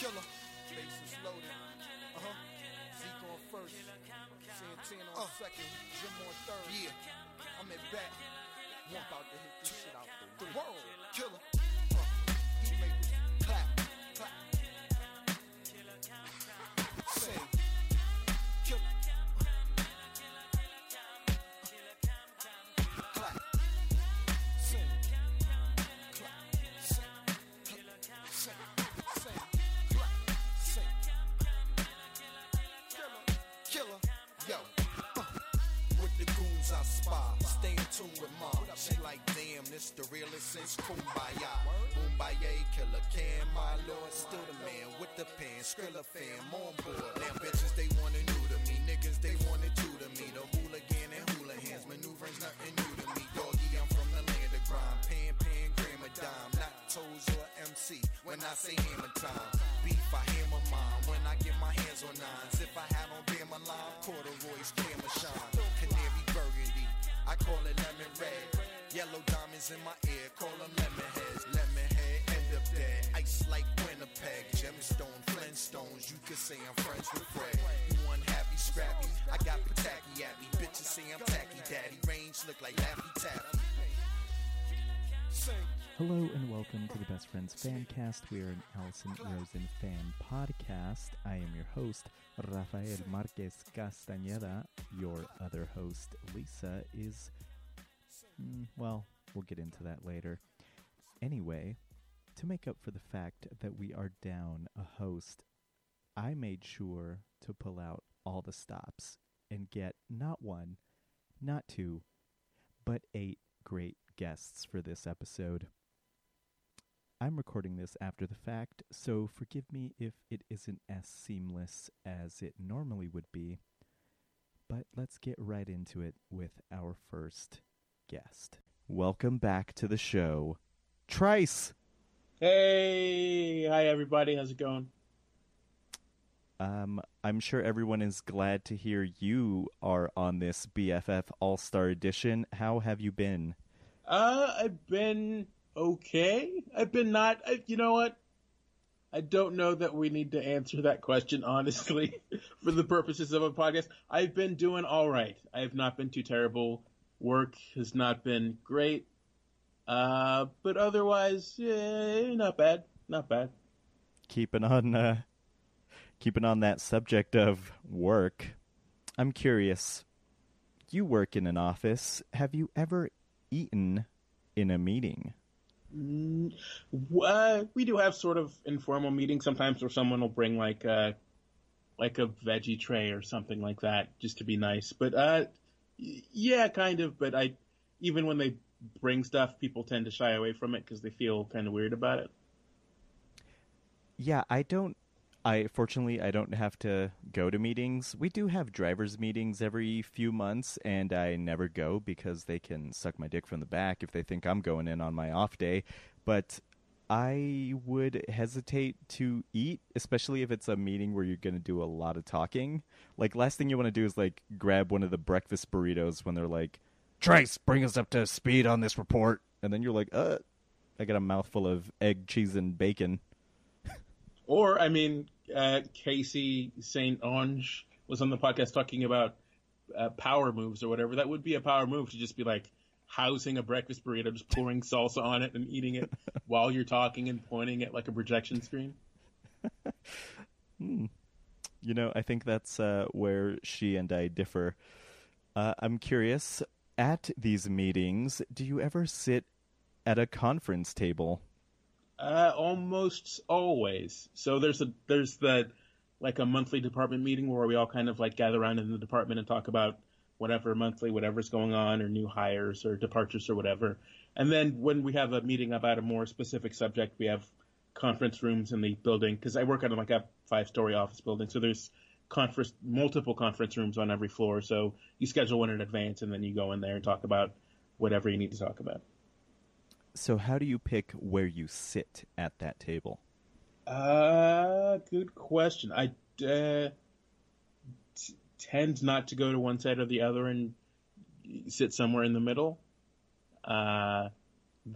Killer. Bases loaded. Uh huh. Zeke on first. Santana on second. Jim on third. Yeah. I'm at bat. To hit this shit out the world. Killer. Since Kumbaya. Kumbaya, killer can, my lord. Still the man with the pen, Skrilla fam on board. Damn bitches, they wanna new to me. Niggas, they wanna to me. The hooligan and hula hands, maneuvering's nothing new to me. Doggy, I'm from the land of grime. Pan, pan, gram, a dime. Not toes or MC when I say hammer time. Beef, I hammer mine when I get my hands on nines. If I had on Bama line, corduroys, camera shine. Canary burgundy, I call it lemon red. Yellow diamonds in my ear, call them lemon heads. Lemon head, end up dead. Ice like Winnipeg, gemstone, Flintstones. You could say I'm friends with Fred. You unhappy, scrappy. I got Pataki at me. Bitches say I'm tacky, daddy. Range look like Laffy Taffy. Hello and welcome to the Best Friends Fancast. We are an Allison Rosen fan podcast. I am your host, Rafael Marquez Castañeda. Your other host, Lisa, is. Mm, well, we'll get into that later. Anyway, to make up for the fact that we are down a host, I made sure to pull out all the stops and get not one, not two, but eight great guests for this episode. I'm recording this after the fact, so forgive me if it isn't as seamless as it normally would be. But let's get right into it with our first guest. Welcome back to the show, Trice. Hey, hi everybody. How's it going? Um, I'm sure everyone is glad to hear you are on this BFF All Star Edition. How have you been? Uh, I've been okay. I've been not. I, you know what? I don't know that we need to answer that question honestly for the purposes of a podcast. I've been doing all right. I have not been too terrible. Work has not been great. Uh, but otherwise, yeah, not bad. Not bad. keeping on uh, keeping on that subject of work i'm curious you work in an office have you ever eaten in a meeting Mm, uh, we do have sort of informal meetings sometimes where someone will bring like a like a veggie tray or something like that just to be nice. But uh, yeah, kind of. But I even when they bring stuff, people tend to shy away from it because they feel kind of weird about it. yeah i don't i fortunately i don't have to go to meetings we do have drivers meetings every few months and i never go because they can suck my dick from the back if they think i'm going in on my off day but I would hesitate to eat, especially if it's a meeting where you're going to do a lot of talking. Like, last thing you want to do is, like, grab one of the breakfast burritos when they're like, Trace, bring us up to speed on this report. And then you're like, uh, I got a mouthful of egg, cheese, and bacon. Or I mean, uh, Casey Saint Ange was on the podcast talking about uh, power moves or whatever. That would be a power move to just be like housing a breakfast burrito, just pouring salsa on it and eating it while you're talking and pointing at like a projection screen. You know, I think that's uh, where she and I differ. Uh, I'm curious, at these meetings, do you ever sit at a conference table? Uh, almost always. So there's a there's the like a monthly department meeting where we all kind of like gather around in the department and talk about whatever monthly whatever's going on or new hires or departures or whatever. And then when we have a meeting about a more specific subject, we have conference rooms in the building because I work on like a five story office building. So there's conference multiple conference rooms on every floor. So you schedule one in advance and then you go in there and talk about whatever you need to talk about. So, how do you pick where you sit at that table? Uh, good question. I uh, tend not to go to one side or the other and sit somewhere in the middle. Uh,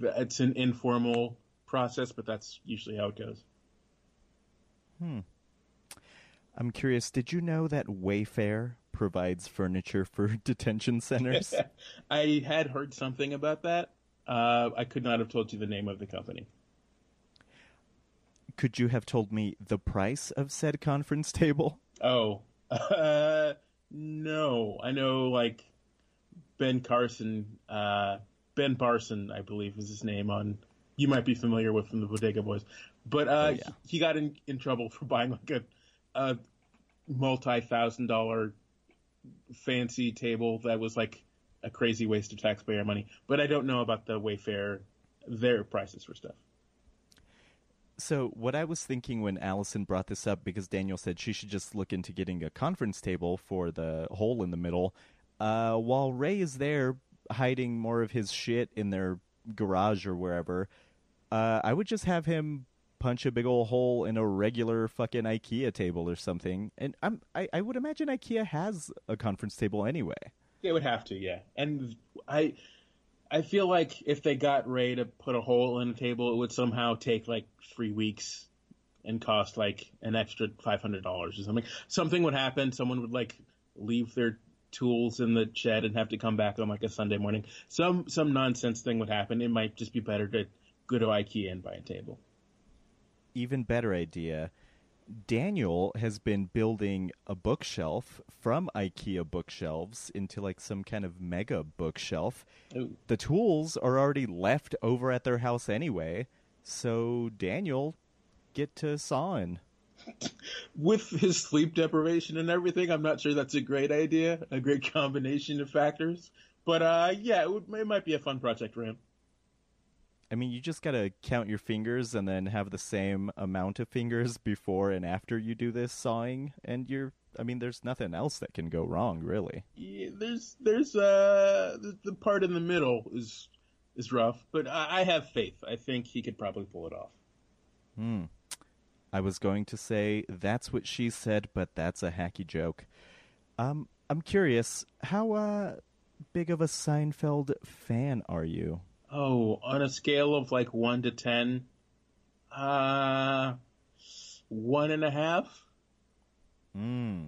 it's an informal process, but that's usually how it goes. Hmm. I'm curious, did you know that Wayfair provides furniture for detention centers? I had heard something about that. Uh, I could not have told you the name of the company. Could you have told me the price of said conference table? Oh, uh, no. I know, like, Ben Carson, uh, Ben Barson, I believe is his name on, you might be familiar with from the Bodega Boys. But, uh, Oh, yeah. he, he got in, in trouble for buying, like, a, a multi-thousand dollar fancy table that was, like, a crazy waste of taxpayer money. But I don't know about the Wayfair, their prices for stuff. So, what I was thinking when Allison brought this up, because Daniel said she should just look into getting a conference table for the hole in the middle, uh, while Ray is there hiding more of his shit in their garage or wherever, uh, I would just have him punch a big old hole in a regular fucking IKEA table or something. And I'm, I, I would imagine IKEA has a conference table anyway. They would have to, yeah. And I I feel like if they got Ray to put a hole in a table, it would somehow take like three weeks and cost like an extra five hundred dollars or something. Something would happen. Someone would like leave their tools in the shed and have to come back on like a Sunday morning. Some some nonsense thing would happen. It might just be better to go to IKEA and buy a table. even better idea. Daniel has been building a bookshelf from IKEA bookshelves into like some kind of mega bookshelf. Ooh. The tools are already left over at their house anyway, so Daniel get to sawing. With his sleep deprivation and everything, I'm not sure that's a great idea, a great combination of factors. But uh, yeah, it, would, it might be a fun project for him. I mean, you just gotta count your fingers and then have the same amount of fingers before and after you do this sawing, and you're. I mean, there's nothing else that can go wrong, really. Yeah, there's there's uh the, the part in the middle is is rough, but I, I have faith. I think he could probably pull it off. Hmm. I was going to say that's what she said, but that's a hacky joke. Um, I'm curious, how uh big of a Seinfeld fan are you? Oh, on a scale of like one to ten, uh, one and a half. Hmm.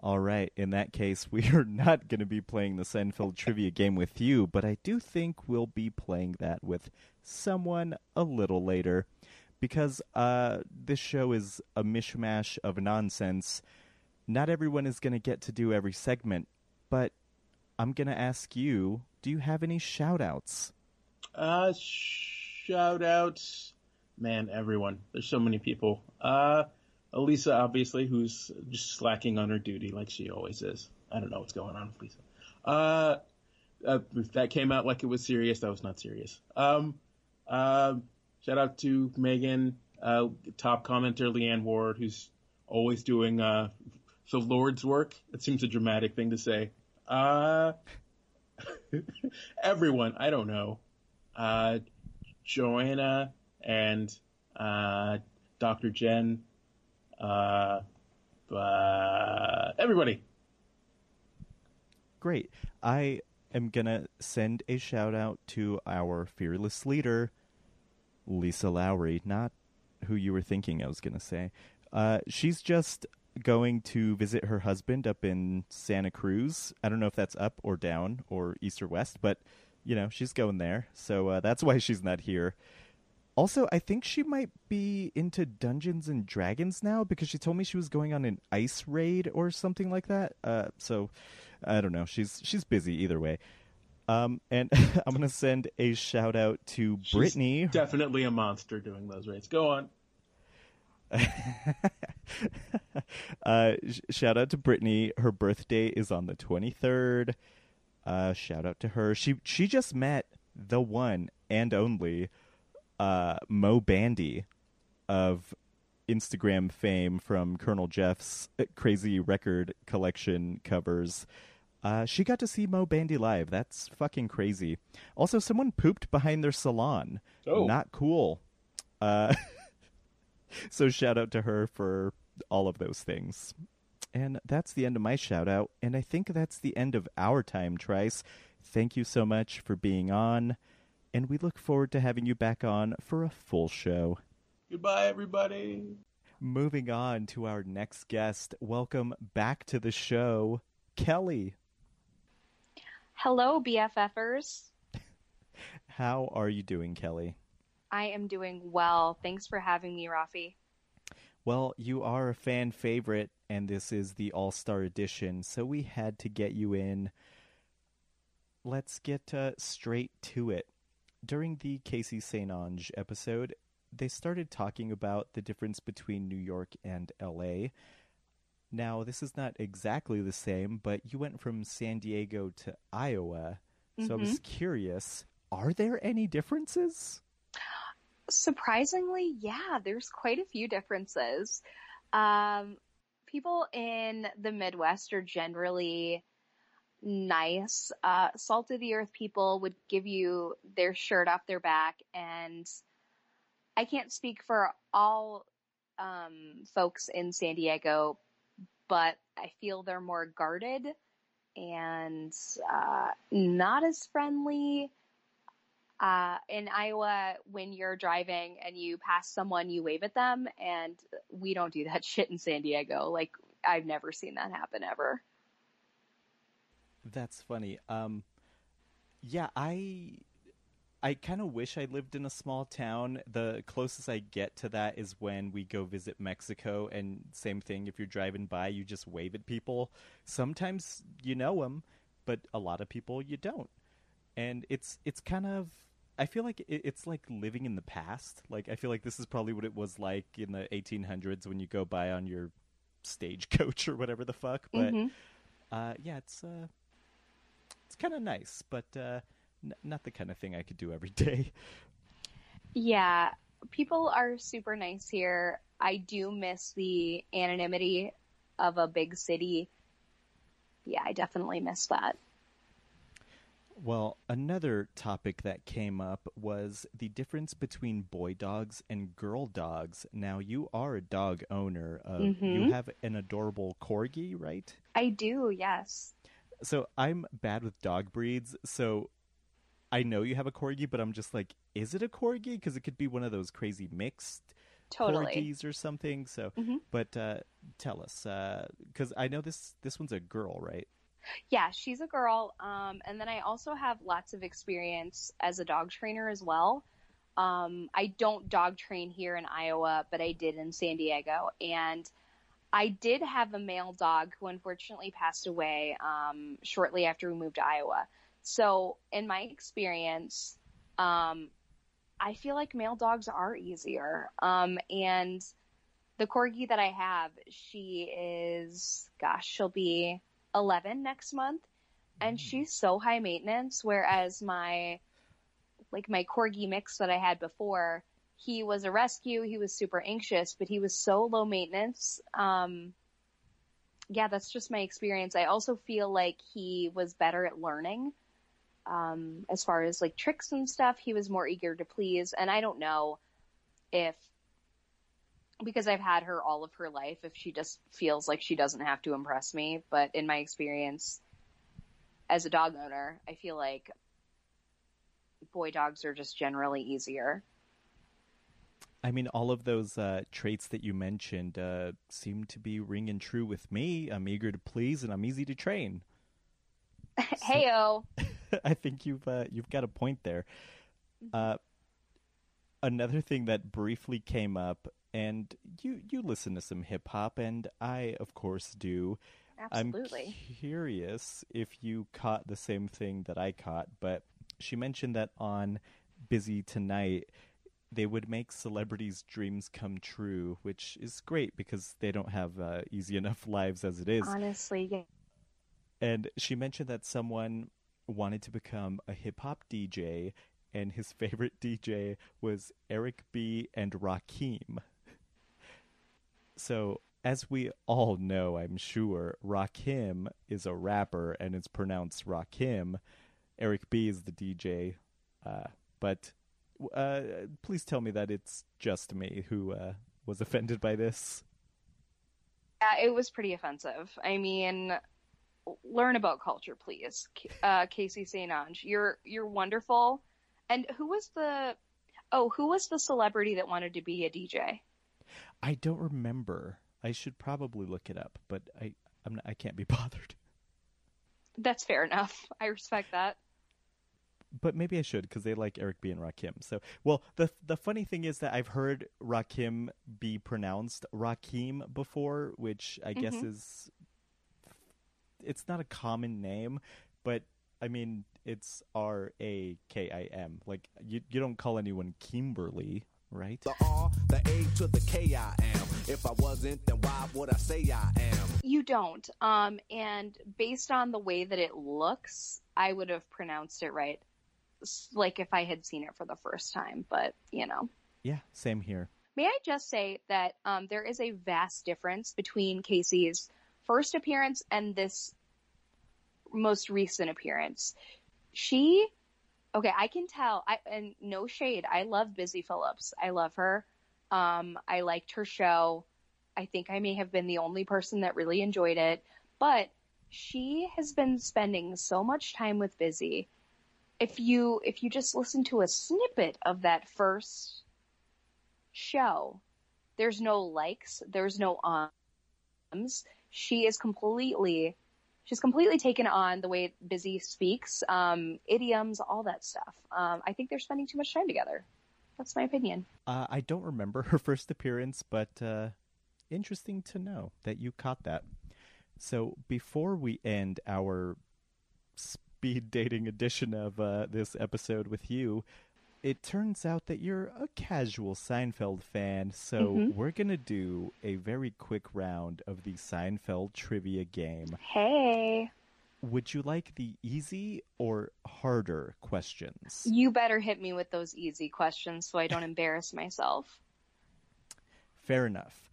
All right. In that case, we are not going to be playing the Seinfeld trivia game with you, but I do think we'll be playing that with someone a little later because uh, this show is a mishmash of nonsense. Not everyone is going to get to do every segment, but I'm going to ask you do you have any shout outs? Uh, shout outs, man, everyone. There's so many people. Uh, Elisa, obviously, who's just slacking on her duty like she always is. I don't know what's going on with Lisa. Uh, uh, that came out like it was serious, that was not serious. Um, uh, shout out to Megan, uh, top commenter Leanne Ward, who's always doing uh, the Lord's work. It seems a dramatic thing to say. Uh, everyone, I don't know. Uh, Joanna and uh, Dr. Jen, uh, uh, everybody. Great. I am going to send a shout out to our fearless leader, Lisa Lowry, not who you were thinking I was going to say. Uh, she's just going to visit her husband up in Santa Cruz. I don't know if that's up or down or east or west, but you know, she's going there. So uh, that's why she's not here. Also, I think she might be into Dungeons and Dragons now because she told me she was going on an ice raid or something like that. Uh, so I don't know. She's she's busy either way. Um, and I'm gonna send a shout out to She's Brittany. Definitely a monster doing those raids. Go on. uh, sh- shout out to Brittany. Her birthday is on the 23rd. Uh, shout out to her. She she just met the one and only uh, Moe Bandy of Instagram fame from Colonel Jeff's uh, crazy record collection covers. Uh, she got to see Moe Bandy live. That's fucking crazy. Also, someone pooped behind their salon. Oh. Not cool. Uh, so shout out to her for all of those things. And that's the end of my shout out. And I think that's the end of our time, Trice. Thank you so much for being on. And we look forward to having you back on for a full show. Goodbye, everybody. Moving on to our next guest. Welcome back to the show, Kelly. Hello, BFFers. How are you doing, Kelly? I am doing well. Thanks for having me, Rafi. Well, you are a fan favorite, and this is the All Star Edition, so we had to get you in. Let's get uh, straight to it. During the Casey St. Ange episode, they started talking about the difference between New York and LA. Now, this is not exactly the same, but you went from San Diego to Iowa. So mm-hmm. I was mm-hmm. curious are there any differences? Surprisingly, yeah, there's quite a few differences. Um, people in the Midwest are generally nice. Uh, salt of the earth people would give you their shirt off their back and I can't speak for all um, folks in San Diego, but I feel they're more guarded and uh, not as friendly. Uh, in Iowa, when you're driving and you pass someone, you wave at them, and we don't do that shit in San Diego. Like, I've never seen that happen ever. That's funny. Um, yeah, I I kind of wish I lived in a small town. The closest I get to that is when we go visit Mexico, and same thing. If you're driving by, you just wave at people. Sometimes you know them, but a lot of people you don't. And it's it's kind of I feel like it's like living in the past. Like I feel like this is probably what it was like in the 1800s when you go by on your stagecoach or whatever the fuck. But mm-hmm. uh, yeah, it's uh, it's kind of nice, but. Uh, n- not the kind of thing I could do every day. Yeah, people are super nice here. I do miss the anonymity of a big city. Yeah, I definitely miss that. Well, another topic that came up was the difference between boy dogs and girl dogs. Now, you are a dog owner. Uh, mm-hmm. You have an adorable corgi, right? I do, yes. So I'm bad with dog breeds. So I know you have a corgi, but I'm just like, is it a corgi? Because it could be one of those crazy mixed totally. corgis or something. So, mm-hmm. but uh, tell us, because uh, I know this this one's a girl, right? Yeah, she's a girl. Um, and then I also have lots of experience as a dog trainer as well. Um, I don't dog train here in Iowa, but I did in San Diego. And I did have a male dog who unfortunately passed away um, shortly after we moved to Iowa. So, in my experience, um, I feel like male dogs are easier. Um, and the corgi that I have, she is, gosh, she'll be 11 next month. And mm. she's so high maintenance. Whereas my, like my corgi mix that I had before, he was a rescue. He was super anxious, but he was so low maintenance. Um, yeah, that's just my experience. I also feel like he was better at learning um, as far as like tricks and stuff, he was more eager to please. And I don't know if, because I've had her all of her life, if she just feels like she doesn't have to impress me. But in my experience as a dog owner, I feel like boy dogs are just generally easier. I mean, all of those uh, traits that you mentioned uh, seem to be ringing true with me. I'm eager to please and I'm easy to train. Heyo. I think you've uh, you've got a point there. Mm-hmm. Uh, another thing that briefly came up, and you you listen to some hip hop, and I of course do. Absolutely. I'm curious if you caught the same thing that I caught, but she mentioned that on Busy Tonight they would make celebrities' dreams come true, which is great because they don't have uh, easy enough lives as it is. Honestly, yeah. And she mentioned that someone wanted to become a hip hop DJ, and his favorite DJ was Eric B. and Rakim. So, as we all know, I'm sure, Rakim is a rapper and it's pronounced Rakim. Eric B is the DJ. Uh, but uh, please tell me that it's just me who uh, was offended by this. Yeah, it was pretty offensive. I mean, learn about culture, please, uh, Casey St. Ange. You're you're wonderful. And who was the oh who was the celebrity that wanted to be a DJ? I don't remember. I should probably look it up, but I I'm not, I can't be bothered. That's fair enough. I respect that. But maybe I should because they like Eric B and Rakim. So, well, the the funny thing is that I've heard Rakim be pronounced Rakim before, which I guess Mhm. is it's not a common name, but I mean it's R A K I M. Like you you don't call anyone Kimberly, right? The R, the A to the K I am. If I wasn't, then why would I say I am? You don't. Um, and based on the way that it looks, I would have pronounced it right. Like if I had seen it for the first time, but you know. Yeah, same here. May I just say that um, there is a vast difference between Casey's first appearance and this most recent appearance. She, okay, I can tell. I and no shade. I love Busy Phillips. I love her. Um, I liked her show. I think I may have been the only person that really enjoyed it, but she has been spending so much time with Busy. If you if you just listen to a snippet of that first show. There's no likes, there's no ums. She is completely she's completely taken on the way Busy speaks, um, idioms, all that stuff. Um, I think they're spending too much time together. That's my opinion. Uh, I don't remember her first appearance, but uh, interesting to know that you caught that. So before we end our speed dating edition of uh, this episode with you, it turns out that you're a casual Seinfeld fan. So Mhm. we're going to do a very quick round of the Seinfeld trivia game. Hey, Would you like the easy or harder questions? you better hit me with those easy questions so I don't embarrass myself. Fair enough.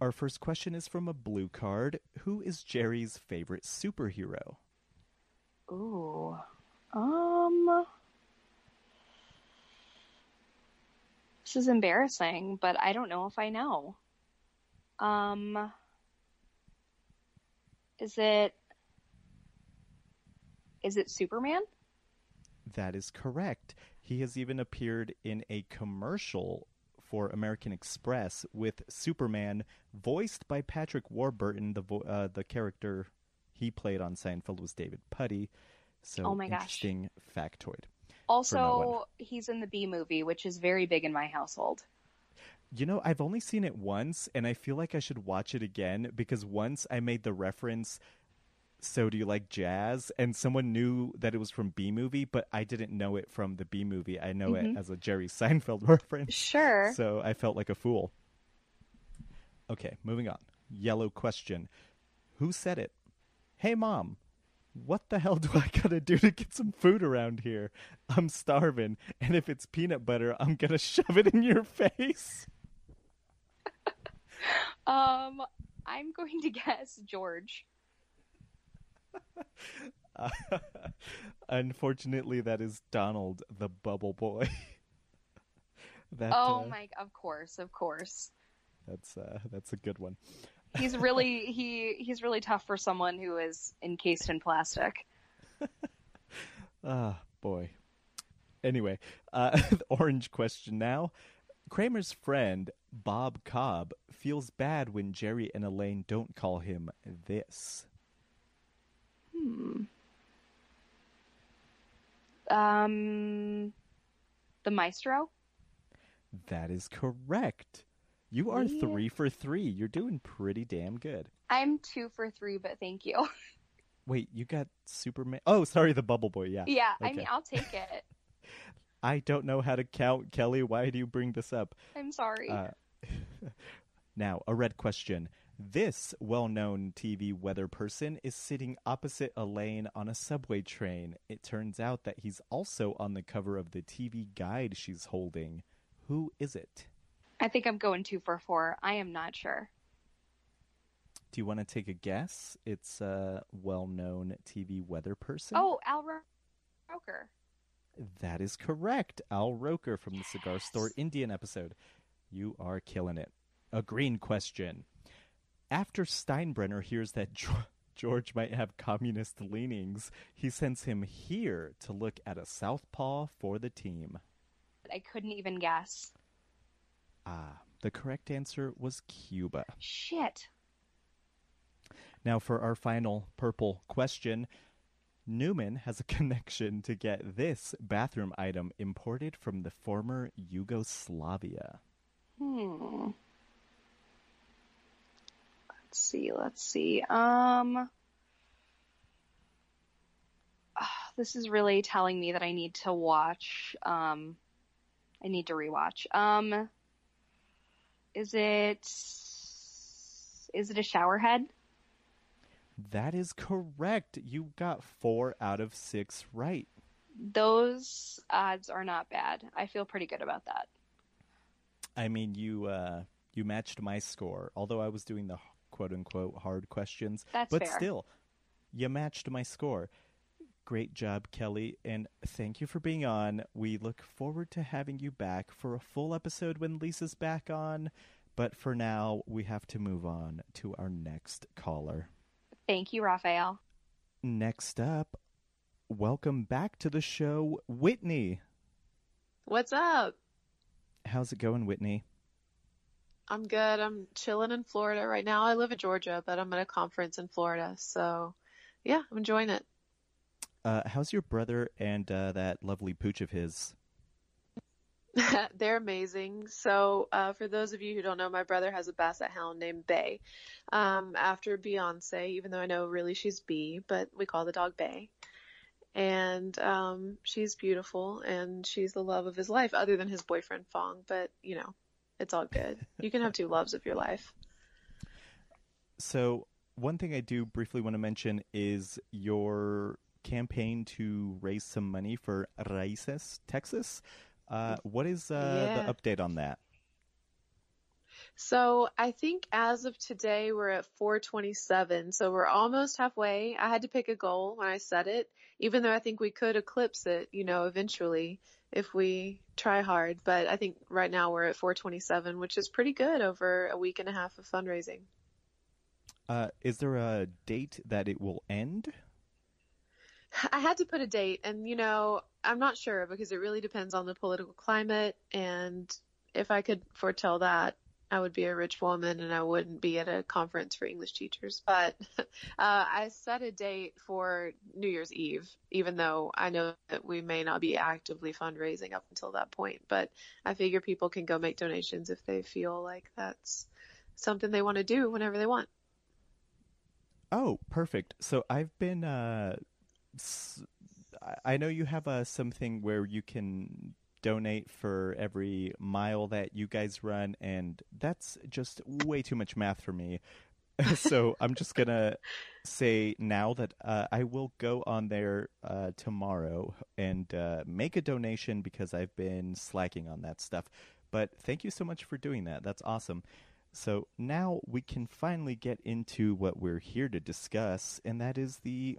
Our first question is from a blue card. Who is Jerry's favorite superhero? Ooh. Um This is embarrassing, but I don't know if I know. Um Is it Is it Superman? That is correct. He has even appeared in a commercial for American Express with Superman, voiced by Patrick Warburton. The vo- uh, the character he played on Seinfeld was David Puddy. So Oh my gosh. interesting factoid. Also, he's in the Bee Movie, which is very big in my household. You know, I've only seen it once, and I feel like I should watch it again because once I made the reference, So Do You Like Jazz? And someone knew that it was from Bee Movie, but I didn't know it from the Bee Movie. I know it Mhm. as a Jerry Seinfeld reference. Sure. So I felt like a fool. Okay, moving on. Yellow question Who said it? Hey, mom. What the hell do I gotta do to get some food around here? I'm starving, and if it's peanut butter, I'm gonna shove it in your face. Um, I'm going to guess George. Uh, unfortunately, that is Donald, the bubble boy. that, Oh uh, my, of course, of course. That's uh, that's a good one. He's really he he's really tough for someone who is encased in plastic. Ah, boy. Anyway, uh, the orange question now. Kramer's friend, Bob Cobb, feels bad when Jerry and Elaine don't call him this. Hmm. Um, the maestro. That is correct. You are Yeah. three for three. You're doing pretty damn good. I'm two for three, but thank you. Wait, you got Superman? Oh, sorry, the Bubble Boy. Yeah. yeah, I mean, I'll take it. I don't know how to count, Kelly. Why do you bring this up? I'm sorry. Uh, now, a red question. This well known TV weather person is sitting opposite Elaine on a subway train. It turns out that he's also on the cover of the TV guide she's holding. Who is it? I think I'm going two for four. I am not sure. Do you want to take a guess? It's a well known TV weather person. Oh, Al Ro- Roker. That is correct. Al Roker from the Cigar Store Indian episode. You are killing it. A green question. After Steinbrenner hears that George might have communist leanings, he sends him here to look at a southpaw for the team. I couldn't even guess. Ah, The correct answer was Cuba. Shit. Now, for our final purple question, Newman has a connection to get this bathroom item imported from the former Yugoslavia. Hmm. Let's see. Let's see. Um. ah, This is really telling me that I need to watch. Um, I need to rewatch. Um, is it? Is it a shower head? That is correct. You got four out of six right. Those odds are not bad. I feel pretty good about that. I mean, you uh, you matched my score, although I was doing the quote unquote hard questions. That's but fair. still, you matched my score. Great job, Kelly, and thank you for being on. We look forward to having you back for a full episode when Lisa's back on. But for now, we have to move on to our next caller. Thank you, Raphael. Next up, welcome back to the show, Whitney. What's up? How's it going, Whitney? I'm good. I'm chilling in Florida right now. I live in Georgia, but I'm at a conference in Florida. So, yeah, I'm enjoying it. Uh, how's your brother and uh, that lovely pooch of his? They're amazing. So, uh, for those of you who don't know, my brother has a basset hound named Bay. Um, after Beyonce, even though I know really she's B, but we call the dog Bay. And um, she's beautiful and she's the love of his life, other than his boyfriend Fong. But, you know, it's all good. You can have two loves of your life. So, one thing I do briefly want to mention is your campaign to raise some money for Raices, Texas. Uh, what is uh, Yeah. the update on that? So I think as of today we're at 427. So we're almost halfway. I had to pick a goal when I set it, even though I think we could eclipse it, you know, eventually if we try hard. But I think right now we're at 427, which is pretty good over a week and a half of fundraising. Uh, is there a date that it will end? I had to put a date and you know, I'm not sure because it really depends on the political climate and if I could foretell that, I would be a rich woman and I wouldn't be at a conference for English teachers. But uh, I set a date for New Year's Eve, even though I know that we may not be actively fundraising up until that point. But I figure people can go make donations if they feel like that's something they want to do whenever they want. Oh, perfect. So I've been. Uh, I- know you have uh, something where you can donate for every mile that you guys run, and that's just way too much math for me. so I'm just gonna say now that uh, I will go on there uh, tomorrow and uh, make a donation because I've been slacking on that stuff. But thank you so much for doing that. That's awesome. So now we can finally get into what we're here to discuss, and that is the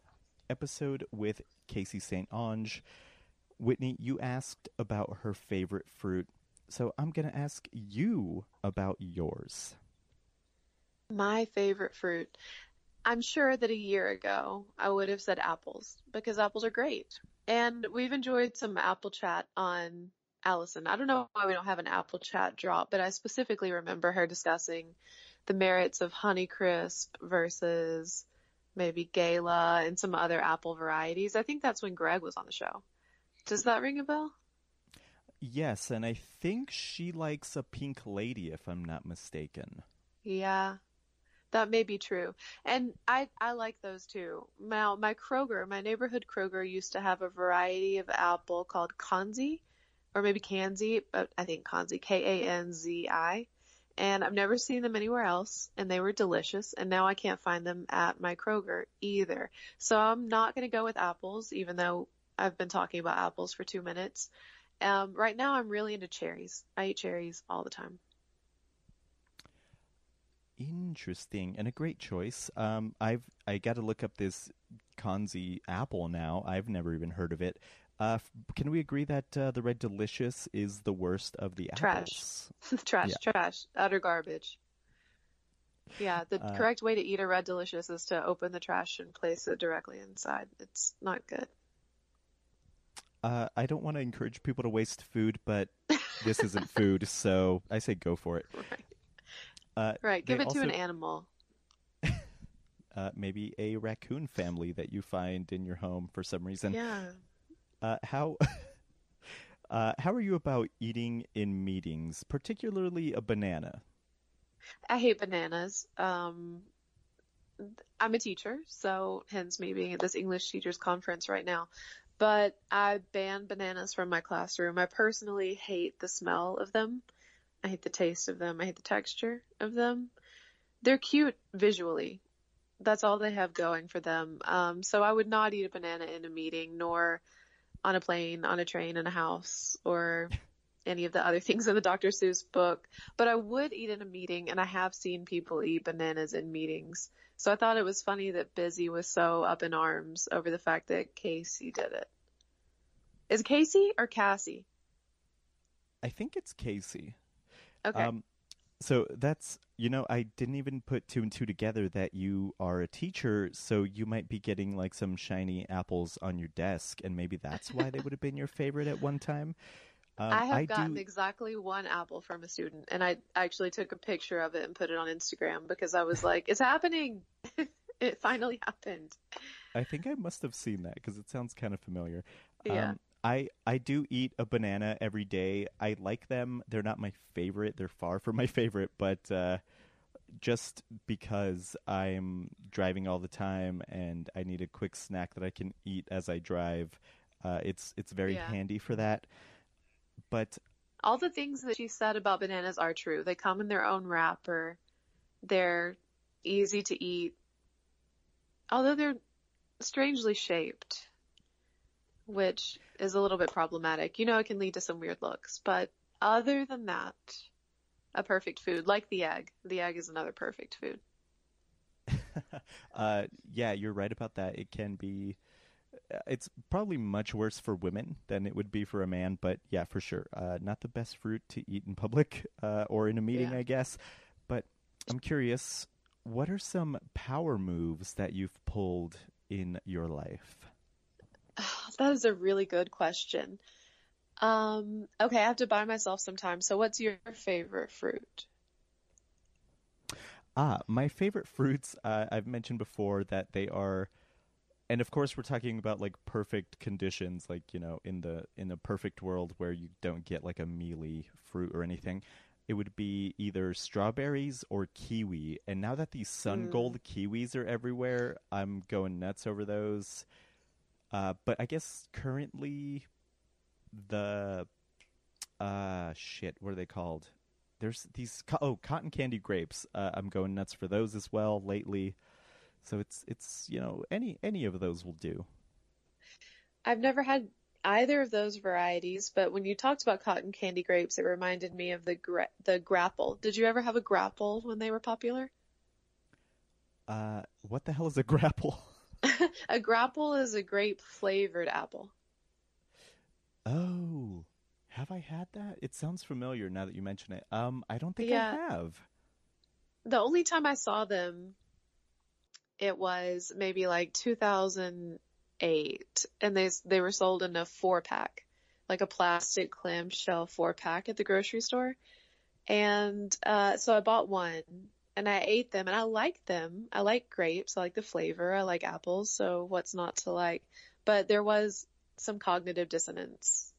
episode with Casey St. Ange. Whitney, you asked about her favorite fruit, so I'm going to ask you about yours. My favorite fruit. I'm sure that a year ago I would have said apples because apples are great. And we've enjoyed some apple chat on Allison. I don't know why we don't have an apple chat drop, but I specifically remember her discussing the merits of Honeycrisp versus maybe Gala and some other apple varieties. I think that's when Greg was on the show. Does that ring a bell? Yes, and I think she likes a pink lady, if I'm not mistaken. Yeah, that may be true. And I I like those too. Now, my Kroger, my neighborhood Kroger used to have a variety of apple called Kanzi, or maybe Kanzi, but I think Kanzi, K-A-N-Z-I. And I've never seen them anywhere else, and they were delicious. And now I can't find them at my Kroger either. So I'm not going to go with apples, even though I've been talking about apples for two minutes. Um, right now, I'm really into cherries. I eat cherries all the time. Interesting and a great choice. Um, I've I got to look up this Kanzi apple now. I've never even heard of it. Uh, can we agree that uh, the red delicious is the worst of the Trash. apples? trash, Yeah. trash, utter garbage. Yeah, the Uh, correct way to eat a red delicious is to open the trash and place it directly inside. It's not good. Uh, I don't want to encourage people to waste food, but this isn't food, so I say go for it. Right. Uh, Right. Give it to an animal. Uh, maybe a raccoon family that you find in your home for some reason. Yeah. Uh, how uh, how are you about eating in meetings, particularly a banana? I hate bananas. Um, I'm a teacher, so hence me being at this English teachers conference right now. But I ban bananas from my classroom. I personally hate the smell of them. I hate the taste of them. I hate the texture of them. They're cute visually. That's all they have going for them. Um, so I would not eat a banana in a meeting, nor on a plane, on a train, in a house, or any of the other things in the Dr. Seuss book. But I would eat in a meeting, and I have seen people eat bananas in meetings. So I thought it was funny that Busy was so up in arms over the fact that Casey did it. Is it Casey or Cassie? I think it's Casey. Okay. Um, so that's you know I didn't even put two and two together that you are a teacher, so you might be getting like some shiny apples on your desk, and maybe that's why they would have been your favorite at one time. Um, I have gotten do, exactly one apple from a student, and I actually took a picture of it and put it on Instagram because I was like, "It's happening! it finally happened." I think I must have seen that because it sounds kind of familiar. Yeah. Um, I I do eat a banana every day. I like them. They're not my favorite. They're far from my favorite, but uh, just because I'm driving all the time and I need a quick snack that I can eat as I drive, uh, it's it's very Yeah. handy for that. But All the things that she said about bananas are true. They come in their own wrapper. They're easy to eat. Although they're strangely shaped, which is a little bit problematic. You know, it can lead to some weird looks. But other than that, a perfect food, like the egg. The egg is another perfect food. uh, yeah, you're right about that. It can be. uh, It's probably much worse for women than it would be for a man, but yeah, for sure, uh, not the best fruit to eat in public uh, or in a meeting, Yeah. I guess. But I'm curious, what are some power moves that you've pulled in your life? That is a really good question. Um, okay, I have to buy myself some time. So what's your favorite fruit? Ah, my favorite fruits. Uh, I've mentioned before that they are, and of course we're talking about like perfect conditions, like you know, in the in a perfect world where you don't get like a mealy fruit or anything. It would be either strawberries or kiwi. And now that these sun Mm. gold kiwis are everywhere, I'm going nuts over those. Uh, but I guess currently the uh shit, what are they called? There's these co- oh cotton candy grapes. Uh, I'm going nuts for those as well lately. So it's it's you know any any of those will do. I've never had either of those varieties, but when you talked about cotton candy grapes, it reminded me of the gra- the grapple. Did you ever have a grapple when they were popular? Uh, what the hell is a grapple? a grapple is a grape flavored apple. Oh, have I had that? It sounds familiar now that you mention it. Um, I don't think Yeah. I have. The only time I saw them, it was maybe like 2008, and they they were sold in a four pack, like a plastic clamshell four pack at the grocery store. And uh, so I bought one, and I ate them, and I liked them. I like grapes, I like the flavor, I like apples, so what's not to like? But there was some cognitive dissonance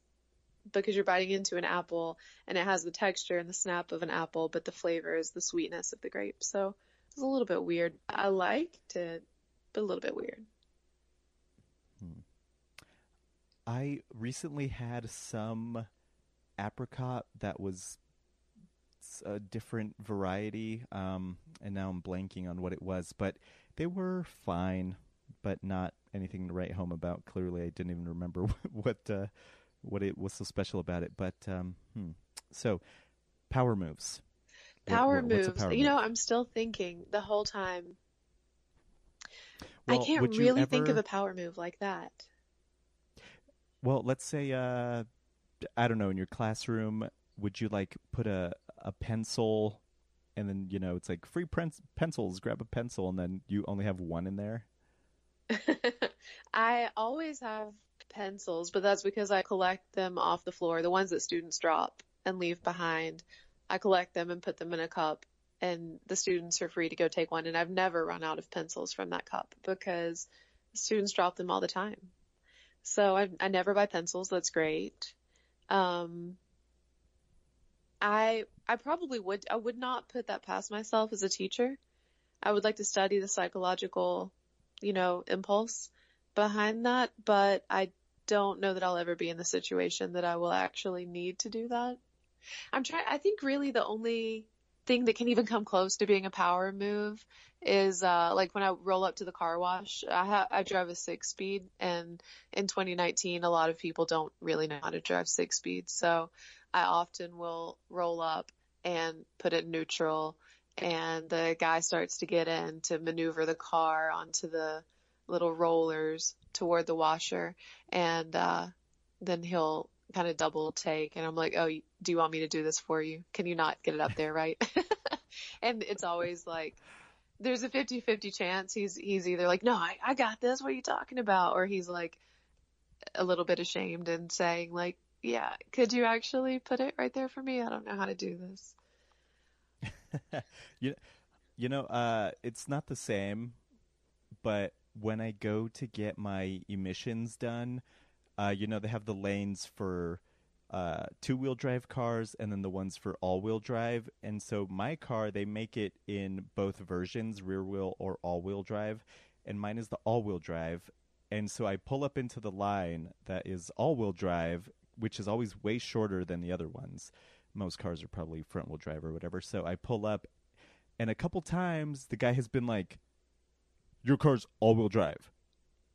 because you're biting into an apple and it has the texture and the snap of an apple, but the flavor is the sweetness of the grape. So it's a little bit weird. I liked it, but a little bit weird. Hmm. I recently had some apricot that was s- a different variety, um, and now I'm blanking on what it was, but they were fine, but not anything to write home about. Clearly, I didn't even remember what uh, what it was so special about it. But um, hmm. so, power moves. Power what- moves. power you know. I'm still thinking the whole time. Well, I can't really think of a power move like that. Well, let's say uh I don't know, in your classroom, would you like put a a pencil and then, you know, it's like free pen- pencils, grab a pencil and then you only have one in there? I always have pencils, but that's because I collect them off the floor, the ones that students drop and leave behind. I collect them and put them in a cup and the students are free to go take one. And I've never run out of pencils from that cup because students drop them all the time. So I, I never buy pencils. That's great. Um, I, I probably would, I would not put that past myself as a teacher. I would like to study the psychological, you know, impulse behind that, but I don't know that I'll ever be in the situation that I will actually need to do that. I'm trying, I think really the only thing that can even come close to being a power move is uh like when I roll up to the car wash. I ha- I drive a six speed and in 2019 a lot of people don't really know how to drive six speed. So I often will roll up and put it neutral and the guy starts to get in to maneuver the car onto the little rollers toward the washer and uh then he'll kind of double take and I'm like, "Oh, do you want me to do this for you? Can you not get it up there right?" and it's always like there's a 50-50 chance he's he's either like, "No, I I got this. What are you talking about?" or he's like a little bit ashamed and saying like, "Yeah, could you actually put it right there for me? I don't know how to do this." you, you know, uh, it's not the same, but when I go to get my emissions done, uh, you know, they have the lanes for uh, two wheel drive cars and then the ones for all wheel drive. And so my car, they make it in both versions, rear wheel or all wheel drive. And mine is the all wheel drive. And so I pull up into the line that is all wheel drive, which is always way shorter than the other ones. Most cars are probably front wheel drive or whatever. So I pull up, and a couple times the guy has been like, Your car's all wheel drive,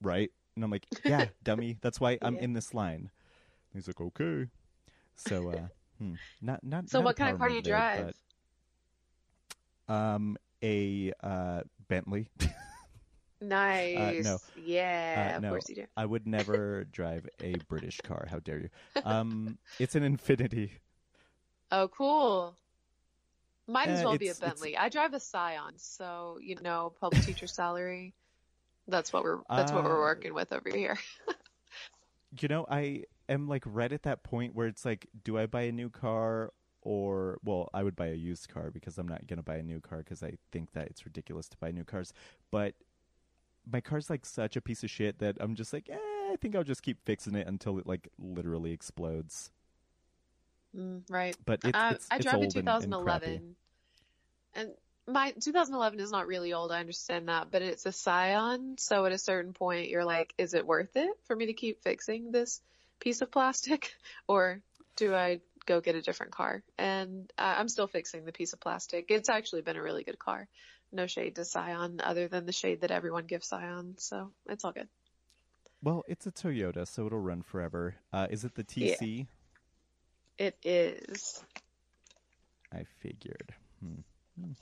right? And I'm like, Yeah, dummy. That's why I'm Yeah. in this line. And he's like, Okay. So, uh, hmm, not, not, So not what kind of car do you there, drive? but, um, a uh, Bentley. Nice. no. Yeah, Uh, of course you do. I would never drive a British car. How dare you? Um, it's an Infiniti. Oh, cool. Might as Uh, well be a Bentley. I drive a Scion, so you know, public teacher salary. That's what we're that's what we're Uh, working with over here. You know, I am like right at that point where it's like, do I buy a new car or well, I would buy a used car because I'm not gonna buy a new car because I think that it's ridiculous to buy new cars. But my car's like such a piece of shit that I'm just like, eh, I think I'll just keep fixing it until it like literally explodes. Mm, right. But it's, I, it's, I drove in old and- and 2011, and, my 2011 is not really old. I understand that, but it's a Scion. So at a certain point, you're like, is it worth it for me to keep fixing this piece of plastic, or do I go get a different car? And uh, I'm still fixing the piece of plastic. It's actually been a really good car. No shade to Scion, other than the shade that everyone gives Scion. So it's all good. Well, it's a Toyota, so it'll run forever. Uh, is it the Yeah. TC? It is. I figured. Hmm. Hmm.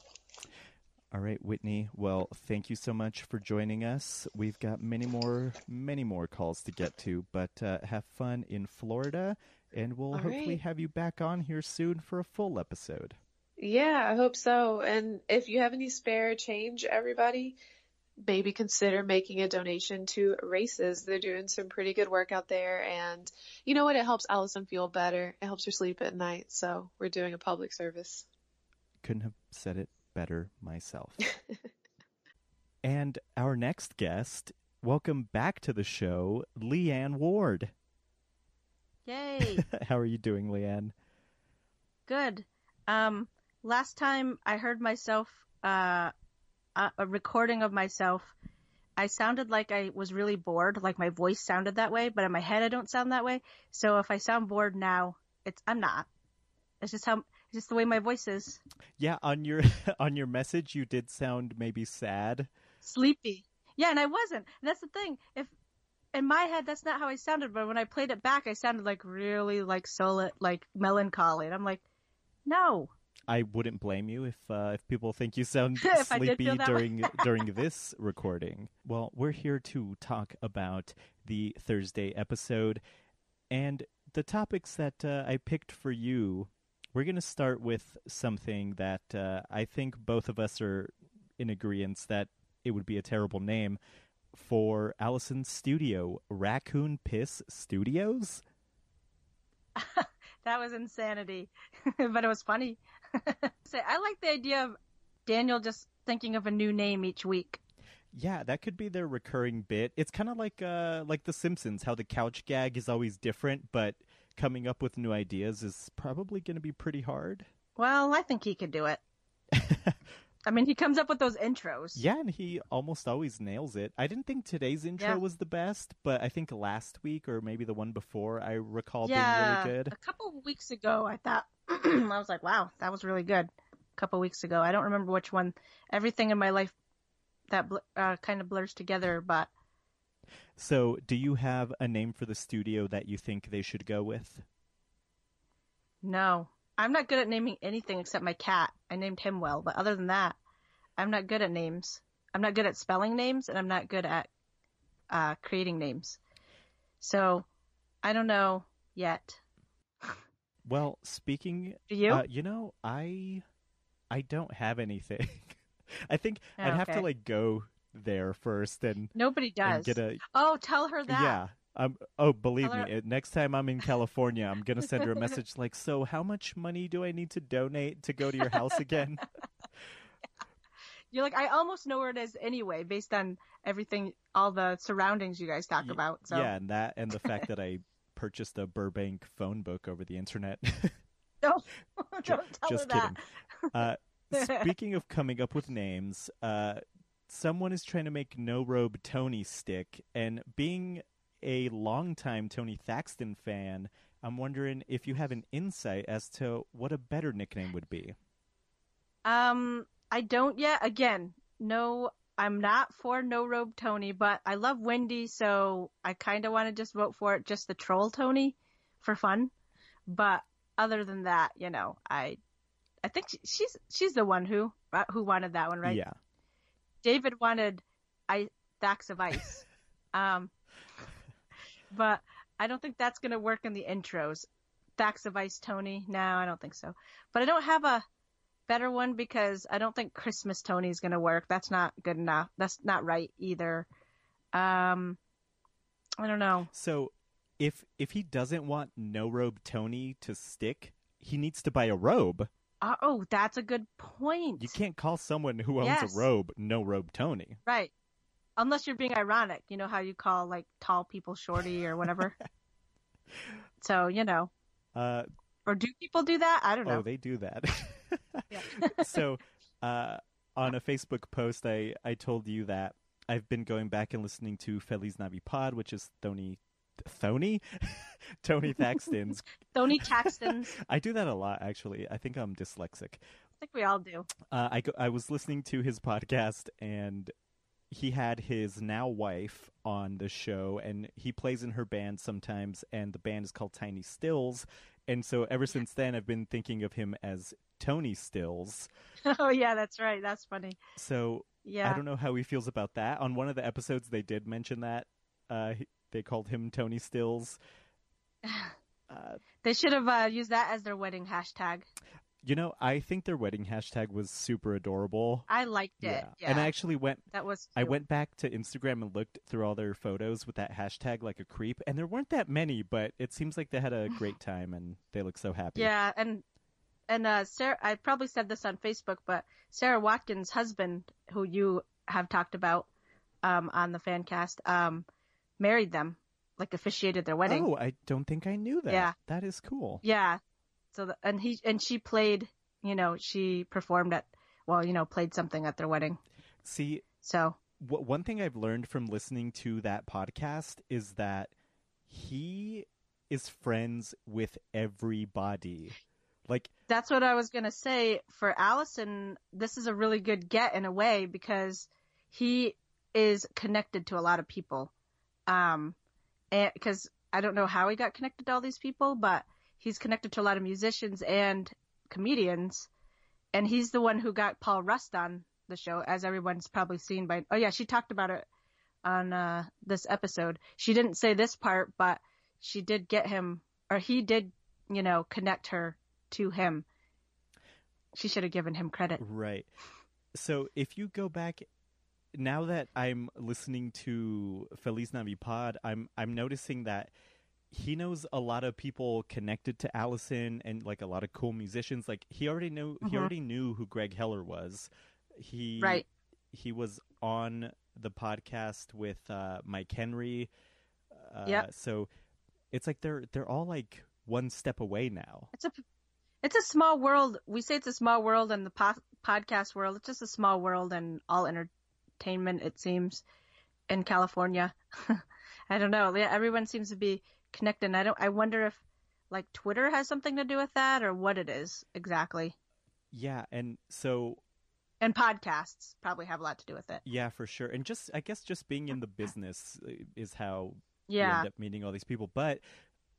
All right, Whitney. Well, thank you so much for joining us. We've got many more, many more calls to get to, but uh, have fun in Florida, and we'll All hopefully right. have you back on here soon for a full episode. Yeah, I hope so. And if you have any spare change, everybody, maybe consider making a donation to RAICES. They're doing some pretty good work out there. And you know what? It helps Allison feel better. It helps her sleep at night. So we're doing a public service. Couldn't have said it better myself. and our next guest, welcome back to the show, Leanne Ward. Yay! How are you doing, Leanne? Good. Um, last time I heard myself, uh, a, a recording of myself, I sounded like I was really bored, like my voice sounded that way, but in my head I don't sound that way. So if I sound bored now, it's I'm not. It's just how it's just the way my voice is. Yeah, on your on your message, you did sound maybe sad. Sleepy. Yeah, and I wasn't. And that's the thing. If in my head that's not how I sounded, but when I played it back, I sounded like really like solid, like melancholy. And I'm like, no. I wouldn't blame you if uh, if people think you sound If I did sleepy feel that way. during during this recording. Well, we're here to talk about the Thursday episode and the topics that uh, I picked for you. We're going to start with something that uh, I think both of us are in agreement that it would be a terrible name. for Allison's studio, Raccoon Piss Studios. that was insanity, but it was funny. so I like the idea of Daniel just thinking of a new name each week. Yeah, that could be their recurring bit. It's kind of like uh like The Simpsons, how the couch gag is always different, but coming up with new ideas is probably going to be pretty hard. Well, I think he could do it. I mean, he comes up with those intros. Yeah, and he almost always nails it. I didn't think today's intro Yeah. was the best, but I think last week or maybe the one before, I recall yeah, being really good. a couple of weeks ago, I thought I was like, "Wow, that was really good." A couple of weeks ago, I don't remember which one. Everything in my life that bl- uh, kind of blurs together, but So, do you have a name for the studio that you think they should go with? no, I'm not good at naming anything except my cat. I named him well, but other than that, I'm not good at names. I'm not good at spelling names, and I'm not good at uh, creating names. So, I don't know yet. Well, speaking, Do you? uh, you know, I I don't have anything. I think Oh, I'd have to like go there first and, Nobody and does. get a Oh, tell her that. yeah. Um, oh, believe me, uh, next time I'm in California, I'm gonna send her a message like, "So, how much money do I need to donate to go to your house again?" You're like, I almost know where it is anyway, based on everything, all the surroundings you guys talk about. So, Yeah, and that and the fact that I purchased a Burbank phone book over the internet. no, don't tell just kidding. Uh, speaking of coming up with names, uh, someone is trying to make No Robe Tony stick, and being a longtime Tony Thaxton fan, I'm wondering if you have an insight as to what a better nickname would be. Um, I don't yet. Again, no, I'm not for No Robe Tony, but I love Wendy, so I kind of want to just vote for it, just the Troll Tony, for fun. But other than that, you know, I, I think she's she's the one who uh, who wanted that one, right? Yeah. David wanted I Thax of Ice. um, but I don't think that's going to work in the intros. Thax of Ice Tony? No, I don't think so. But I don't have a better one because I don't think Christmas Tony is going to work. That's not good enough. That's not right either. Um, I don't know. So if if he doesn't want No Robe Tony to stick, he needs to buy a robe. Uh, oh, that's a good point. You can't call someone who owns Yes. a robe No Robe Tony. Right. Unless you're being ironic. You know how you call like tall people shorty or whatever. so, you know. Uh, Or do people do that? I don't know. Oh, they do that. So, uh, on a Facebook post, I, I told you that I've been going back and listening to Feliz Navi Pod, which is Tony, Thony, Tony Thaxton's. Tony Taxton's. I do that a lot, actually. I think I'm dyslexic. I think we all do. Uh, I I was listening to his podcast and he had his now wife on the show and he plays in her band sometimes and the band is called Tiny Stills and so ever since then I've been thinking of him as Tony Stills. Oh yeah, that's right. That's funny. So Yeah. I don't know how he feels about that. On one of the episodes they did mention that uh, they called him Tony Stills. Uh, They should have uh, used that as their wedding hashtag. you know, I think their wedding hashtag was super adorable. I liked it. Yeah. And I actually went that was. I went back to Instagram and looked through all their photos with that hashtag like a creep, and there weren't that many, but it seems like they had a great time and they look so happy. Yeah, and and uh, Sara, I probably said this on Facebook, but Sara Watkins' husband, who you have talked about um, on the fan cast, um, married them, like officiated their wedding. Oh, I don't think I knew that. Yeah. That is cool. Yeah. So the, and he and she played, you know, she performed at, well, you know, played something at their wedding. See, So w- one thing I've learned from listening to that podcast is that he is friends with everybody. Like, that's what I was gonna say for Allison. This is a really good get in a way because he is connected to a lot of people. Um, because I don't know how he got connected to all these people, but he's connected to a lot of musicians and comedians, and he's the one who got Paul Rust on the show, as everyone's probably seen by. Oh yeah, she talked about it on uh, this episode. She didn't say this part, but she did get him, or he did, you know, connect her to him. She should have given him credit. right. So if you go back now that I'm listening to Feliz Navi Pod, I'm I'm noticing that he knows a lot of people connected to Allison and like a lot of cool musicians. Like he already knew he Mhm. already knew who Greg Heller was. He Right. he was on the podcast with uh, Mike Henry. Uh, Yep. So it's like they're they're all like one step away now. It's a it's a small world. We say it's a small world in the po- podcast world. It's just a small world in all entertainment. It seems in California. I don't know. Yeah, everyone seems to be connected. And I don't. I wonder if like Twitter has something to do with that or what it is exactly. Yeah, and so And podcasts probably have a lot to do with it. yeah, for sure. And just I guess just being in the business uh, is how you Yeah. end up meeting all these people. But